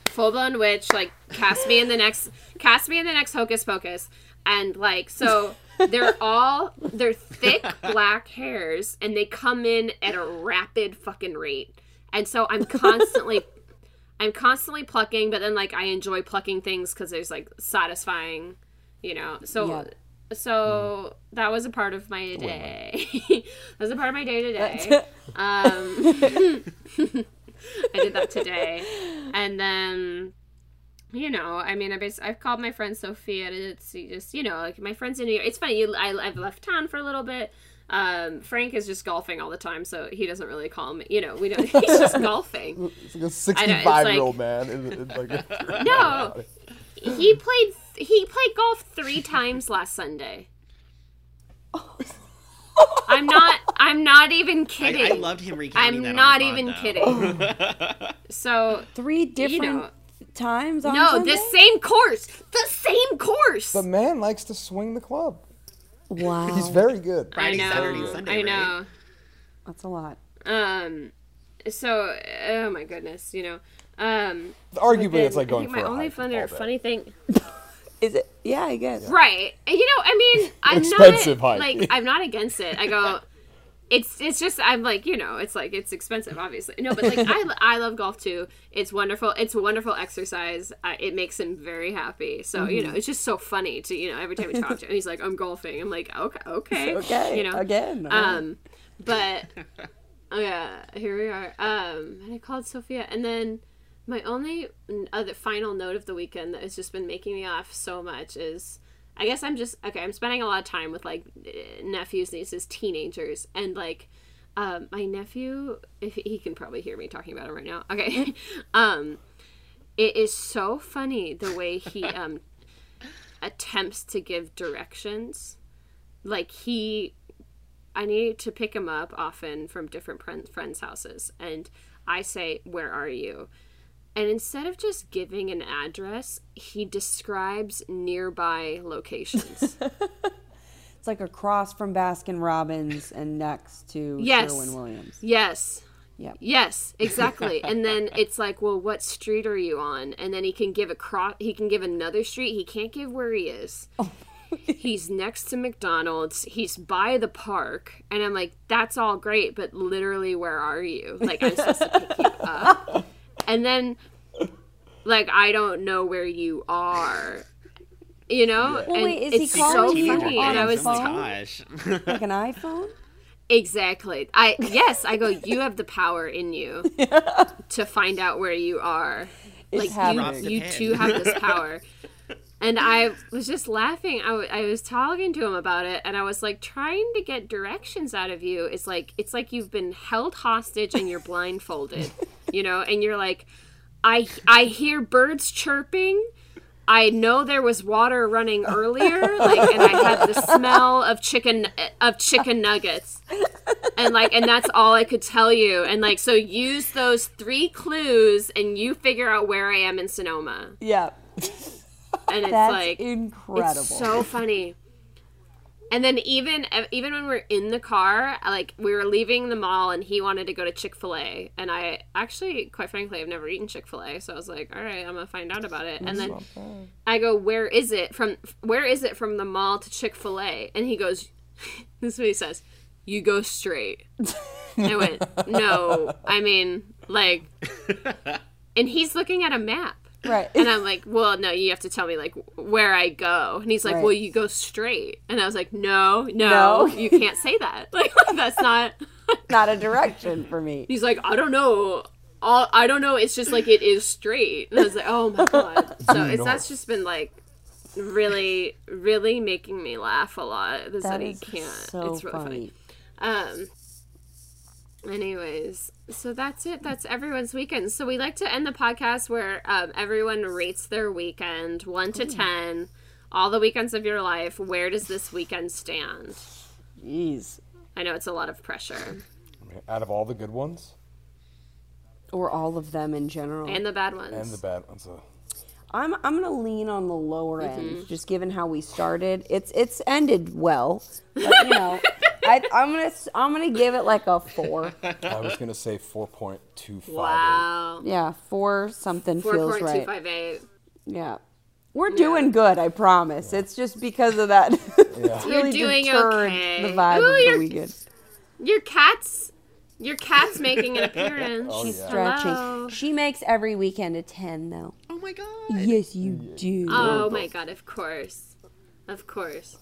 full blown witch. Like cast me in the next, cast me in the next hocus pocus, and like so *laughs* they're all they're thick black hairs, and they come in at a rapid fucking rate. And so I'm constantly. I'm constantly plucking, but then like I enjoy plucking things because there's like satisfying, you know. So
Yeah.
So that was a part of my day. *laughs* that was a part of my day today. um, *laughs* *laughs* I did that today, and then you know, I mean, I bas- I've called my friend Sophia. and It's just you know, like my friends in New York. It's funny. You, I, I've left town for a little bit. Um, Frank is just golfing all the time, so he doesn't really call me. You know, we don't. He's just golfing.
It's like a
it's
65 year old
like-
man. It's, like,
No, he played. He played golf three times last Sunday. *laughs* I'm not. I'm not even kidding.
I loved him recounting
I'm
that on
not
the pod,
even
though.
kidding. *laughs* So
Three different
know-
times on
no,
Sunday?
the same course. The same course.
the man likes to swing the club.
Wow.
He's very good.
Friday,
I know.
Saturday, Sunday.
I
right?
know.
That's a lot.
Um, so oh my goodness, you know. Um,
Arguably,
then
it's like
I
going
think
for
my
a
only
hike
fun
all
funny thing, *laughs*
Is it? Yeah, I guess.
right? You know, I mean, I'm
Expensive
not
hike.
like I'm not against it. I go. *laughs* It's it's just I'm like you know it's like it's expensive obviously no but like I, I love golf too it's wonderful it's a wonderful exercise uh, it makes him very happy so you
Mm-hmm.
know it's just so funny to you know every time we talk to him he's like I'm golfing I'm like okay okay
Okay.
you know
Again.
Um, but *laughs* oh yeah, here we are. Um, and I called Sophia, and then my only other final note of the weekend that has just been making me laugh so much is. I guess I'm just okay. I'm spending a lot of time with like nephews, nieces, teenagers, and like um, my nephew. If he can probably hear me talking about him right now. Okay, *laughs* um, it is so funny the way he *laughs* um attempts to give directions. Like he I need to pick him up often from different friends' houses, and I say, "Where are you?" And instead of just giving an address, he describes nearby locations. *laughs*
It's like across from Baskin Robbins and next to
Yes.
Sherwin Williams.
yes.
Yep.
Yes, exactly. *laughs* and then it's like, "Well, what street are you on?" And then he can give a cro- he can give another street. He can't give where he is. *laughs* Oh He's next to McDonald's. He's by the park. And I'm like, "That's all great, but literally where are you?" Like I'm supposed to pick you up. And then like I don't know where you are. You know?
Well,
and
wait, is he
it's
calling
so
you
funny.
on
and I
a
was?
Gosh. *laughs*
Like an iPhone?
exactly. I yes, I go, you have the power in you *laughs* to find out where you are. like
happening.
you, you
Drop the
two have this power. *laughs* And I was just laughing. I, w- I was talking to him about it, and I was like, trying to get directions out of you. It's like it's like you've been held hostage and you're blindfolded, you know. And you're like, I I hear birds chirping. I know there was water running earlier, like, and I had the smell of chicken of chicken nuggets, and like, and that's all I could tell you. And like, so use those three clues, and you figure out where I am in Sonoma.
Yeah.
And it's
That's
like
incredible.
it's so funny. And then even even when we're in the car, like we were leaving the mall, and he wanted to go to Chick Fil A, and I actually, quite frankly, I've never eaten Chick Fil A, so I was like, all right, I'm gonna find out about it. And then I go, where is it from? Where is it from the mall to Chick Fil A? And he goes, *laughs* this is what he says: you go straight. I went, no, I mean like, *laughs* and he's looking at a map.
Right.
And I'm like, well, no, you have to tell me like where I go. And he's like,
Right.
well, you go straight. And I was like, no, no,
No.
you can't say that. *laughs* Like, that's not. *laughs*
not a direction for me.
He's like, I don't know. All I don't know. It's just like it is straight. And I was like, oh my god. *laughs* So it's that's just been like really, really making me laugh a lot. Is that,
That
he can't.
so
it's really
funny.
funny. Um. Anyways, so that's it. That's everyone's weekend. So we like to end the podcast where um, everyone rates their weekend one to ten. All the weekends of your life. Where does this weekend stand?
Jeez.
I know it's a lot of pressure
Out of all the good ones
Or all of them in general.
and the bad ones.
and the bad ones, uh,
I'm I'm gonna lean on the lower
Mm-hmm.
end, just given how we started. It's it's ended well, but you know, *laughs* I, I'm gonna s- I'm gonna give it like a four.
I was gonna say four point two five.
wow.
Yeah, four something
Four
feels
point two
right.
five eight.
Yeah, we're doing good. I promise. It's just because of that. *laughs* it's
You're
really
doing okay.
the vibe
Ooh,
of the
you're-
weekend.
Your cat's your cat's making an appearance.
Oh,
She's
yeah.
stretching.
Hello.
She makes every weekend a ten, though.
Oh my god.
Yes, you do.
Oh my god, of course. Of course.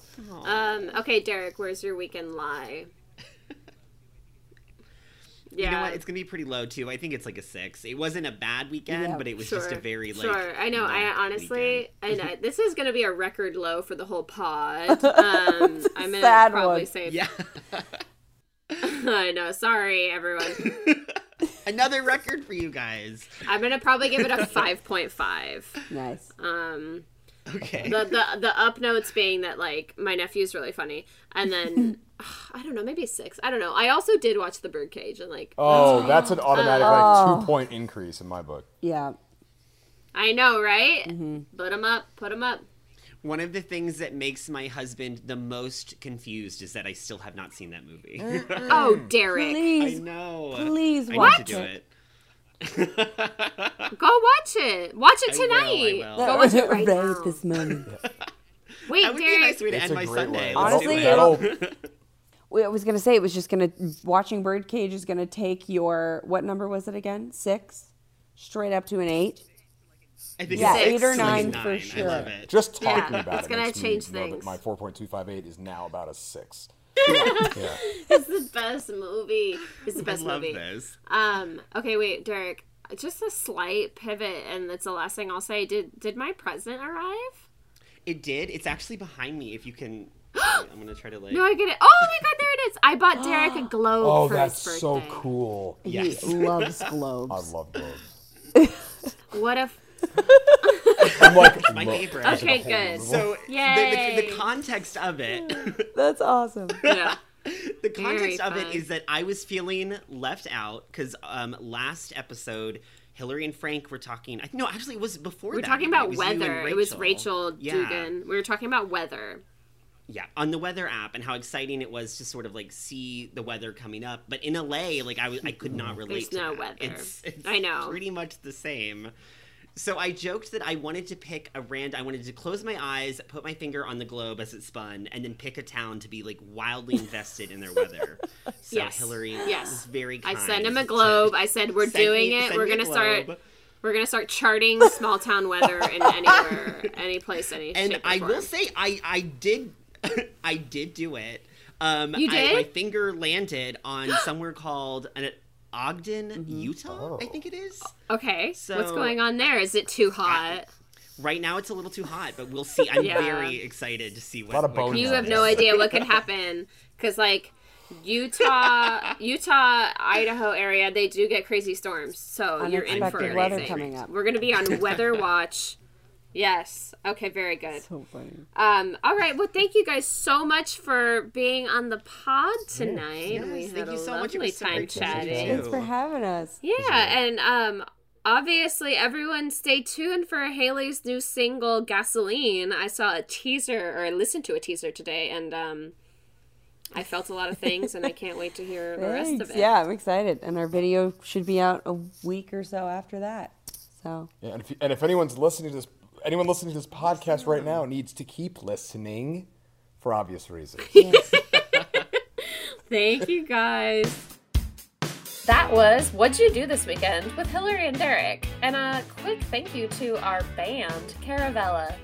Um, okay, Derek, where's your weekend lie? Yeah.
You know what? It's gonna be pretty low too. I think it's like a six. It wasn't a bad weekend,
Yeah,
but it was
sure.
just a very like.
Sure, I know. I honestly,
weekend.
I know *laughs* this is gonna be a record low for the whole pod. *laughs* Um, I'm gonna
Sad
probably
one.
say,
Yeah. *laughs*
I know. Sorry, everyone.
Another record for you guys.
I'm gonna probably give it a five point five.
Nice.
Um,
Okay.
the the the up notes being that like my nephew's really funny, and then *laughs* *sighs* I don't know, maybe six. I don't know. I also did watch the Birdcage, and like
Oh, that's an automatic
Oh.
like two point increase in my book.
Yeah.
I know, right?
Mm-hmm.
Put them up, put them up.
One of the things that makes my husband the most confused is that I still have not seen that movie.
Oh, Derek.
I
Please,
know.
please
I
watch
need to do
it.
it. *laughs*
Go watch it. Watch it
I will, I
tonight.
will.
Go watch it right
right
now.
this moment. *laughs*
Wait,
That would be a
Derek.
nice way to
It's
end
a
my
great
Sunday.
way.
Let's
Honestly,
do it.
That'll- *laughs*
Well, I was gonna say it was just gonna watching Birdcage is gonna take your what number was it again? Six, straight up to an eight.
I think
Yeah,
it's
eight or
six,
nine for
nine. I
sure.
love it.
Just
Yeah,
talking about it.
it's
it
gonna
makes
change
me know that
things.
my 4.258 is now about a six.
It's the best movie. It's the
I
best
love
movie.
this.
Um. Okay, wait, Derek. Just a slight pivot, and that's the last thing I'll say. Did did my present arrive?
It did. It's actually behind me. If you can, *gasps* I'm gonna try to like.
No, I get it. Oh my god, there it is. I bought Derek a *gasps* globe
Oh,
for
that's
his
so cool.
Yes.
He loves *laughs* globes.
I love globes. *laughs*
What if? *laughs*
I'm like,
My
look,
favorite.
Okay, good.
room.
So the, the, the context of it, *laughs*
That's awesome. *laughs*
Yeah.
the context of
fun.
it is that I was feeling left out because um, last episode. Hilary and Frank were talking. I- No, actually, it was before.
We were
that.
talking about
was
weather. It was Rachel
Yeah.
Dugan. We were talking about weather.
Yeah, on the weather app and how exciting it was to sort of like see the weather coming up. But in LA, like I was, I could not relate.
There's
to
no
that.
weather.
It's, it's
I know.
pretty much the same. So I joked that I wanted to pick a rand. I wanted to close my eyes, put my finger on the globe as it spun, and then pick a town to be like wildly *laughs* invested in their weather. So
Yes.
Hilary
Yes.
was very.
I sent him a globe. I said we're
send me-
doing it. We're gonna start. We're gonna start charting small town weather in *laughs* anywhere, any place, any
and I will say I I did *laughs* I did do it. Um,
You
I-
did?
my finger landed on somewhere called an Ogden,
Mm-hmm.
Utah. I
Oh.
think it is.
Okay,
So, what's
going on there? Is it too hot?
Right now it's a little too hot, but we'll see. I'm *laughs*
Yeah.
very excited to see what.
Lot of
what
You have no idea what could *laughs* happen because like Utah, *laughs* Utah, Idaho area, they do get crazy storms. So you're in for
Unexpected
it.
weather
I
coming up.
We're gonna be on weather watch. Yes. Okay. Very good.
So funny.
Um. All right. Well, thank you guys so much for being on the pod tonight.
Yes,
we
thank
had a
you so much. It
lovely
was
time
great to
chatting.
Thanks for having us.
Yeah, and um obviously everyone stay tuned for Hayley's new single Gasoline. I saw a teaser or I listened to a teaser today and um I felt a lot of things and I can't wait to hear the rest of it.
Yeah, I'm excited. And our video should be out a week or so after that. So
Yeah, and if, and if anyone's listening to this, anyone listening to this podcast right now needs to keep listening for obvious reasons. *laughs*
Thank you guys.
That was What'd You Do This Weekend with Hilary and Derek. And a quick thank you to our band, Caravella.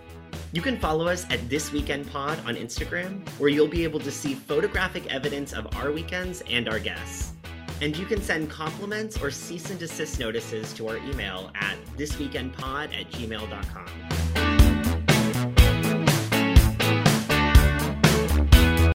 You can follow us at This Weekend Pod on Instagram, where you'll be able to see photographic evidence of our weekends and our guests. And you can send compliments or cease and desist notices to our email at thisweekendpod at gmail.com.